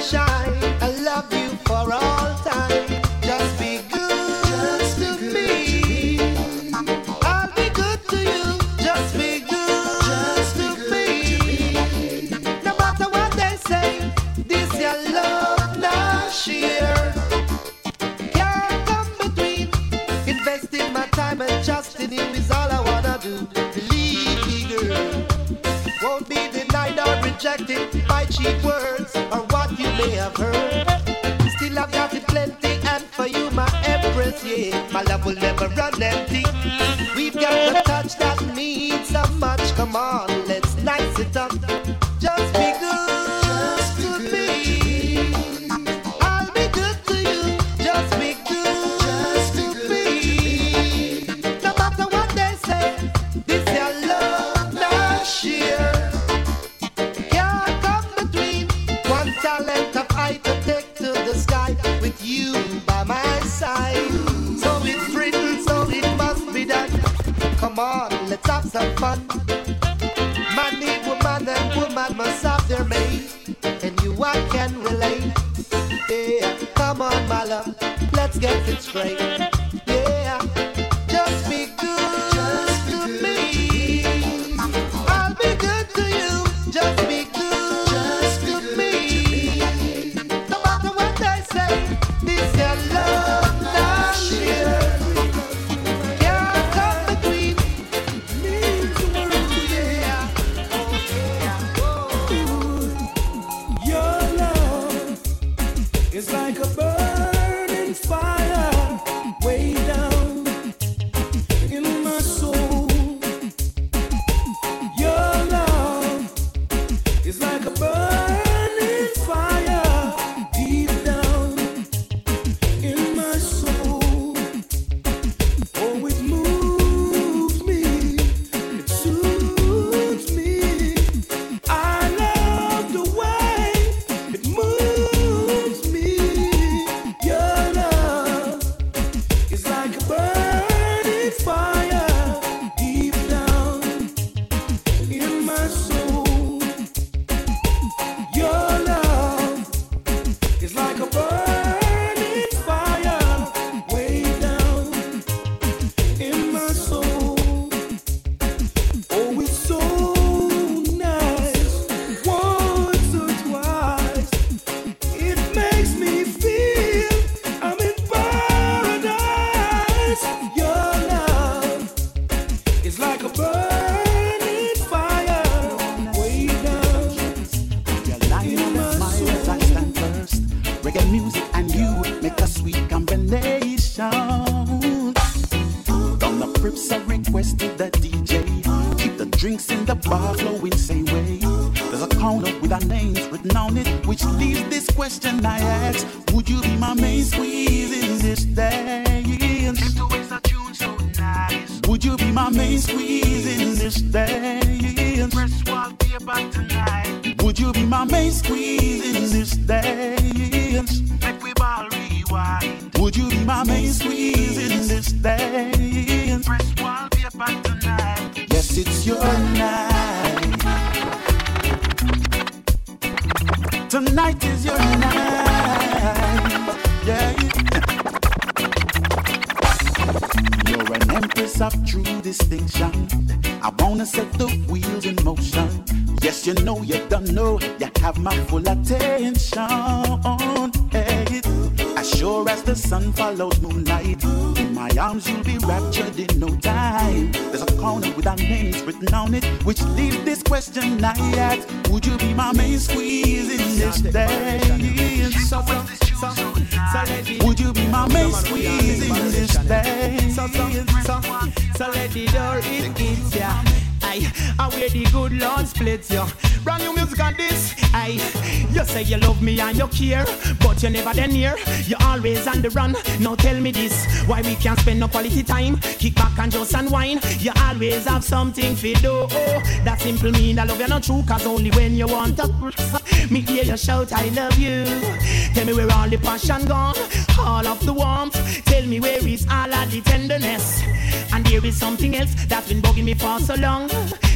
shine. Empress of true distinction. I wanna set the wheels in motion. Yes, you know you don't know. You have my full attention. Hey, as sure as the sun follows moonlight, in my arms you'll be raptured in no time. There's a corner with our names written on it, which leaves this question I ask: Would you be my main squeeze in this day? dance? Would you be my main squeeze in this dance? So, let the door in it, yeah. Aye, I wear the good Lord split you. Brand new music on this. Aye, you say you love me and you care, but you never then near. You always on the run. Now tell me this, why we can't spend no quality time? Kick back and just unwind. You always have something for do. Oh, that simple mean I love you not true, cause only when you want to. Me hear you shout, I love you. Tell me where all the passion gone, all of the warmth. Tell me where is all of the tenderness. And there is something else that's been bugging me for so long.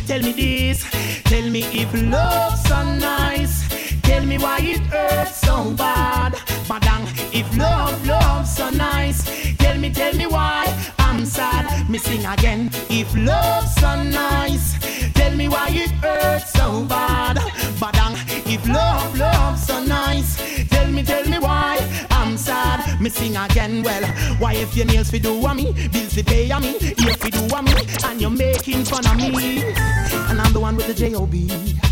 Tell me this, tell me if love's so nice. Tell me why it hurts so bad. Badang, if love, love's so nice. Tell me, tell me why I'm sad. Me sing again. If love's so nice. Tell me why it hurts so bad. Badang, if love, love's so nice. Tell me, tell me why I'm sad. Me sing again. Well, why if your nails fi do a me, bills fi pay a me, ears fi do a me, and you're making fun of me, and I'm the one with the J-O-B.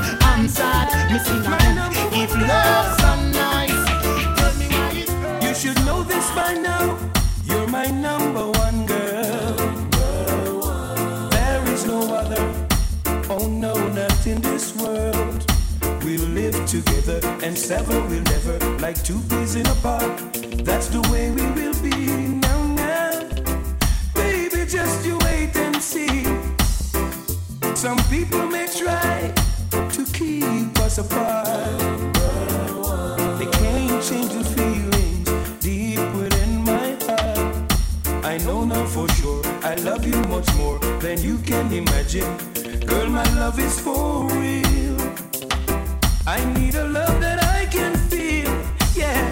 I'm sad. Me sing again. If love's so nice, tell me why it hurts. You should know this by now. You're my number one girl. There is no other. Oh no, not in this world. We'll live together and sever We'll never, like two peas in a pod. That's the way we will be now, now. Baby, just you wait and see. Some people may try keep us apart. They can't change the feelings deep within my heart. I know now for sure I love you much more than you can imagine. Girl, my love is for real. I need a love that I can feel. Yeah,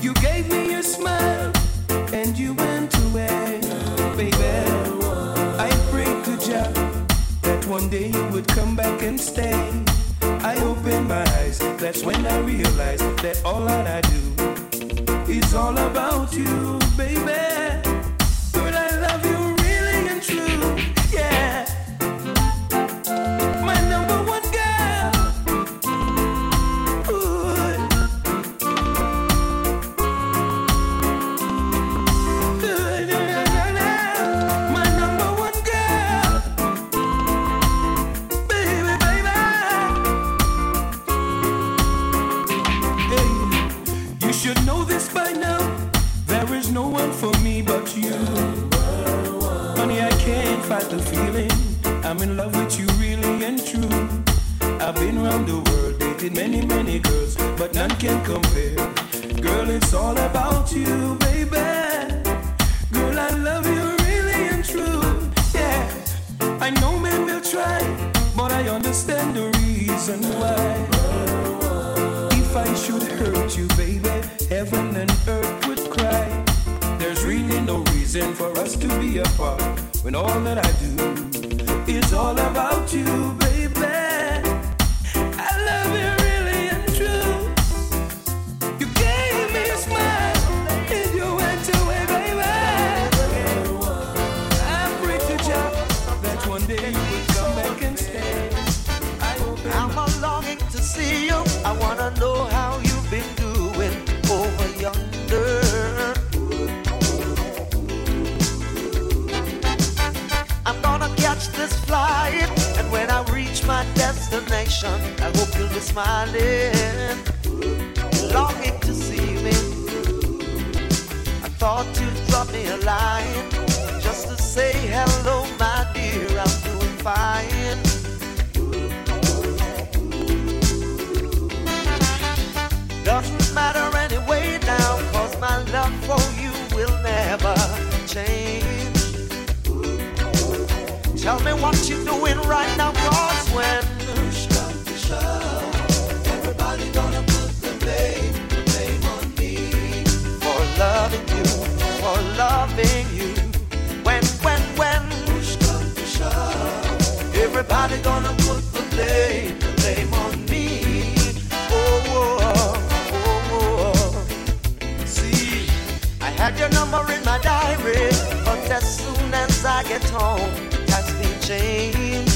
you gave me a smile and you went away, baby. I prayed to Jah that one day you would come back and stay. I open my eyes, that's when I realize that all that I do is all about you, baby. The feeling. I'm in love with you, really and true. I've been around the world, dated many, many girls, but none can compare. Girl, it's all about you, baby. Girl, I love you really and true. Yeah, I know men will try, but I understand the reason why. If I should hurt you, baby, heaven and earth would cry. There's really no reason for us to be apart when all that I do is all about you, baby. I hope you'll be smiling, longing to see me. I thought you'd drop me a line just to say hello, my dear. I'm doing fine. Doesn't matter anyway now, cause my love for you will never change. Tell me what you're doing right now, cause when loving you. When, when, when push come to shove, everybody gonna put the blame, the blame on me. Oh, oh, oh, oh. See, I had your number in my diary, but as soon as I get home, it has been changed.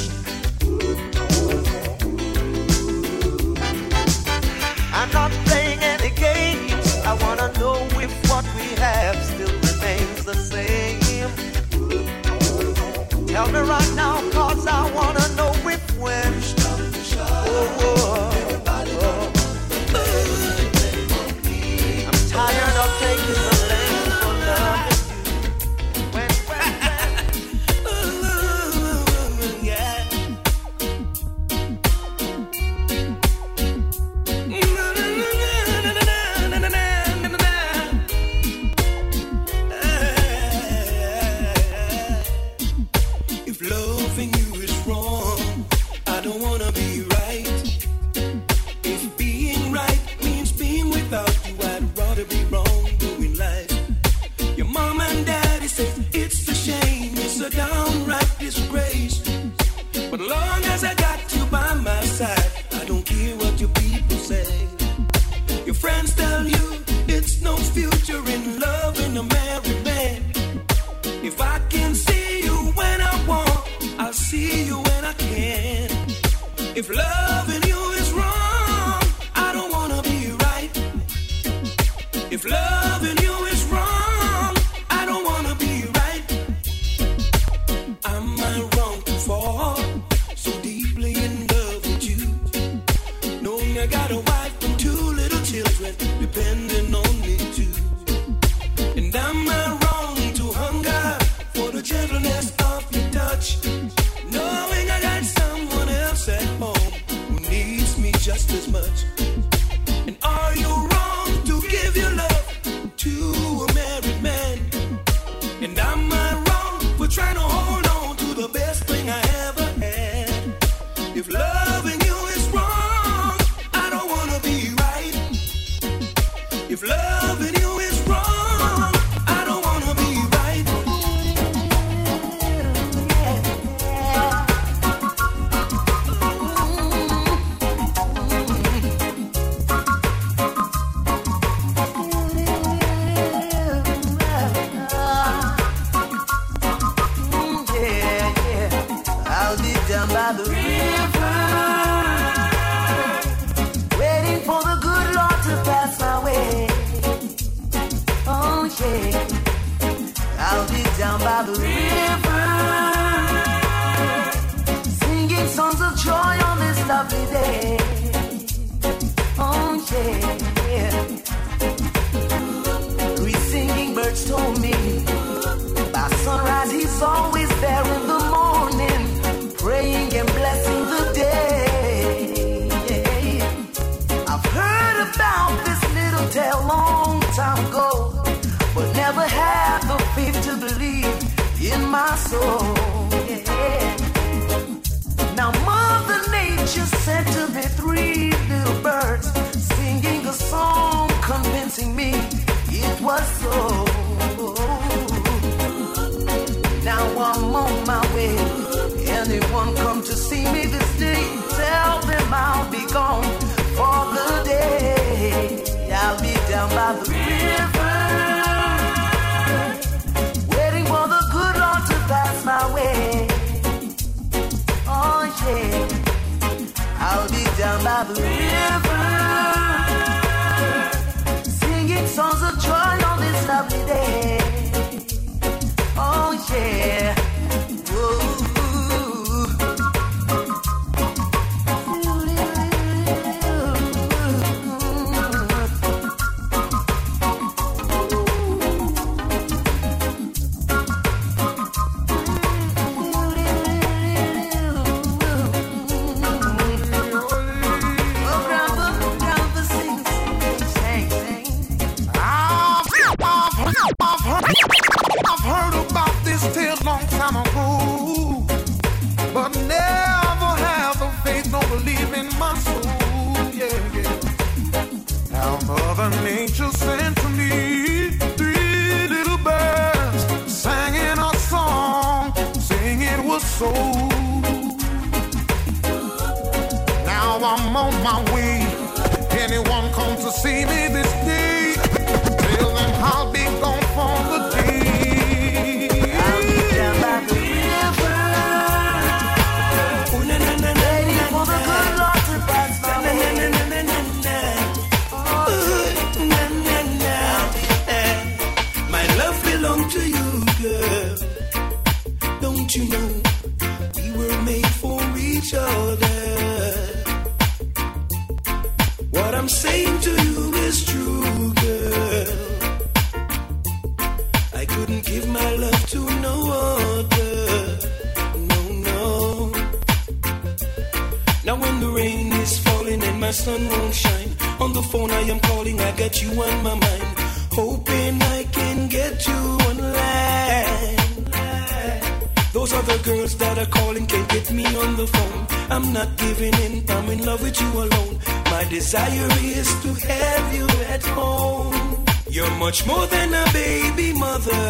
the phone. I'm not giving in, I'm in love with you alone. My desire is to have you at home. You're much more than a baby mother.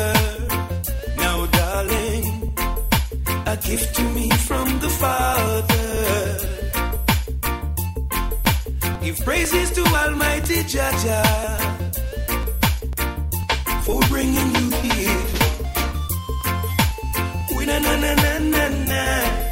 Now, darling, a gift to me from the Father. Give praises to Almighty Jah Jah for bringing you here. We na na na na na na.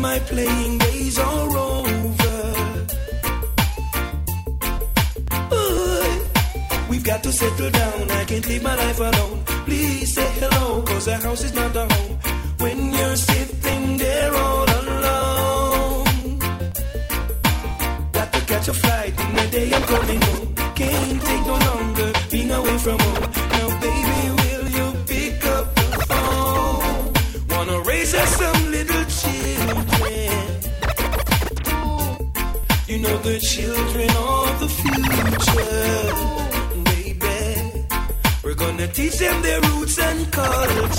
my playing days are over. Ooh, we've got to settle down. I can't leave my life alone. Please say hello, cause the house is not a home. When you're sitting there all alone, got to catch a flight. In the day I'm coming home. Can't take no longer being away from home. baby. We're gonna teach them their roots and culture.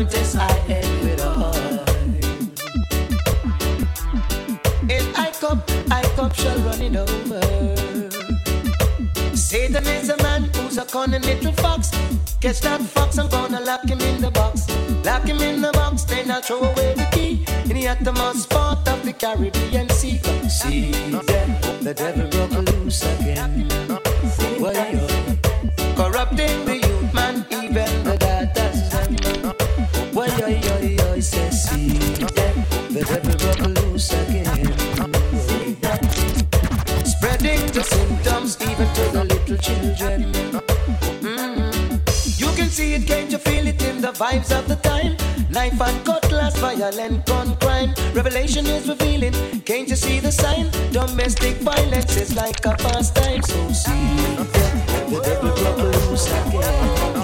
contest I end with a hug. If I cup, I cup shall run it over. Satan is a man who's a cunning little fox. Catch that fox, I'm gonna lock him in the box. Lock him in the box, then I'll throw away the key. In the uttermost part of the Caribbean Sea. See, the devil broke loose again. Corrupting vibes of the time. Knife and cutlass, violent gun crime. Revelation is revealing. Can't you see the sign? Domestic violence is like a pastime. So see, the devil again.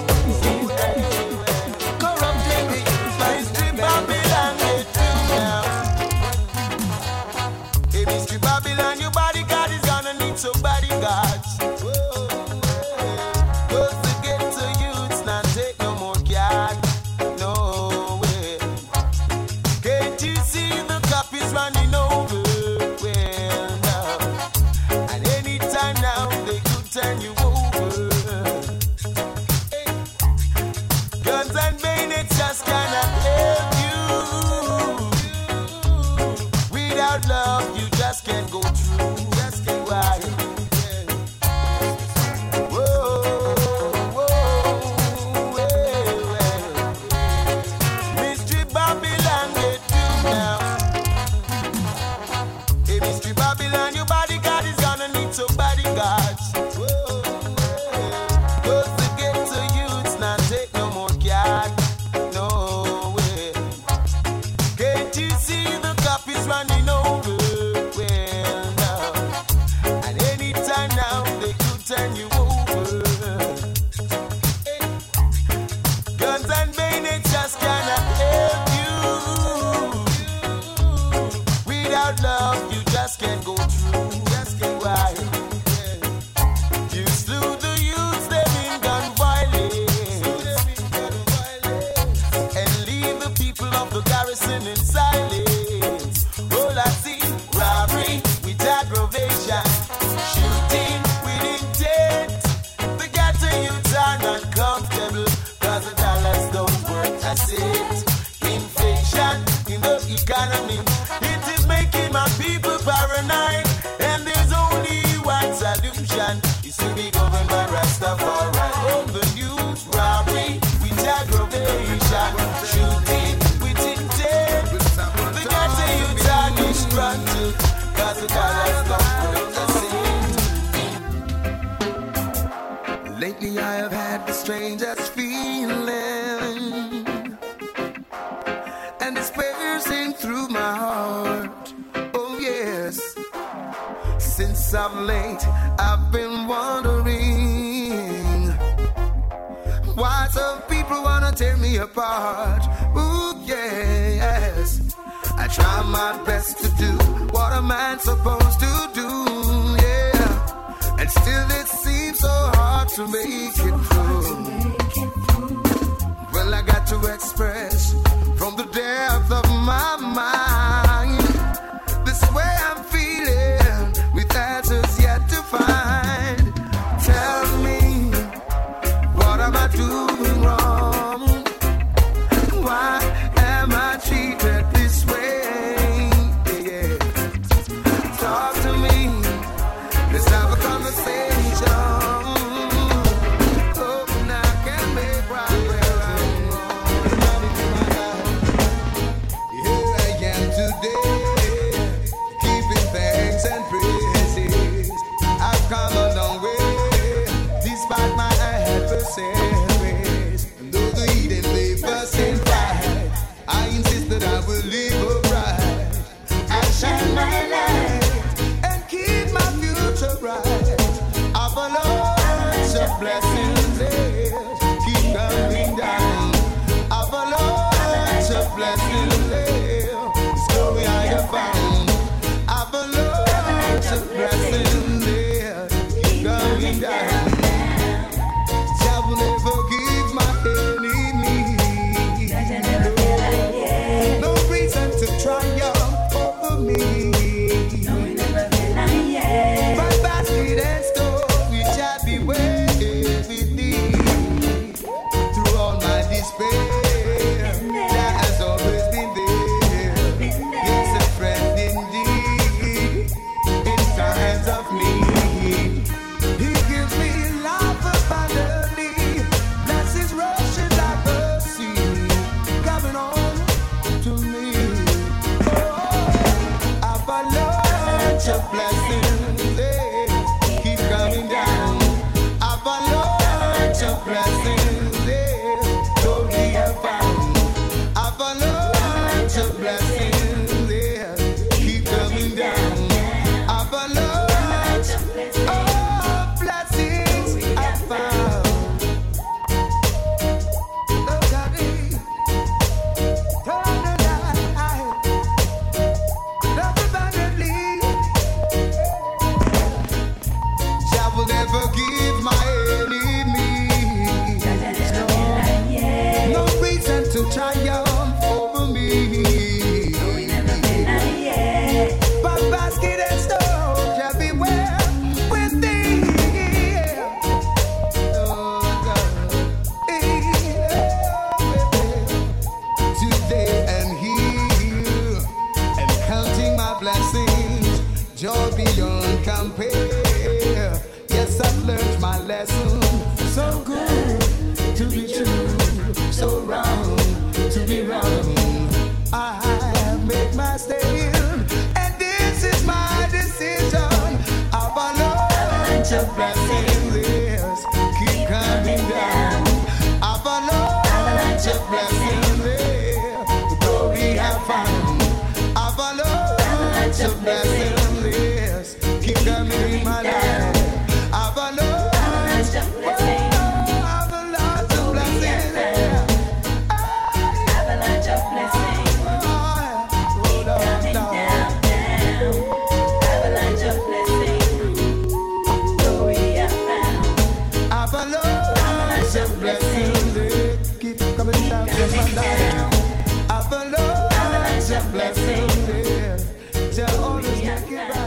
eso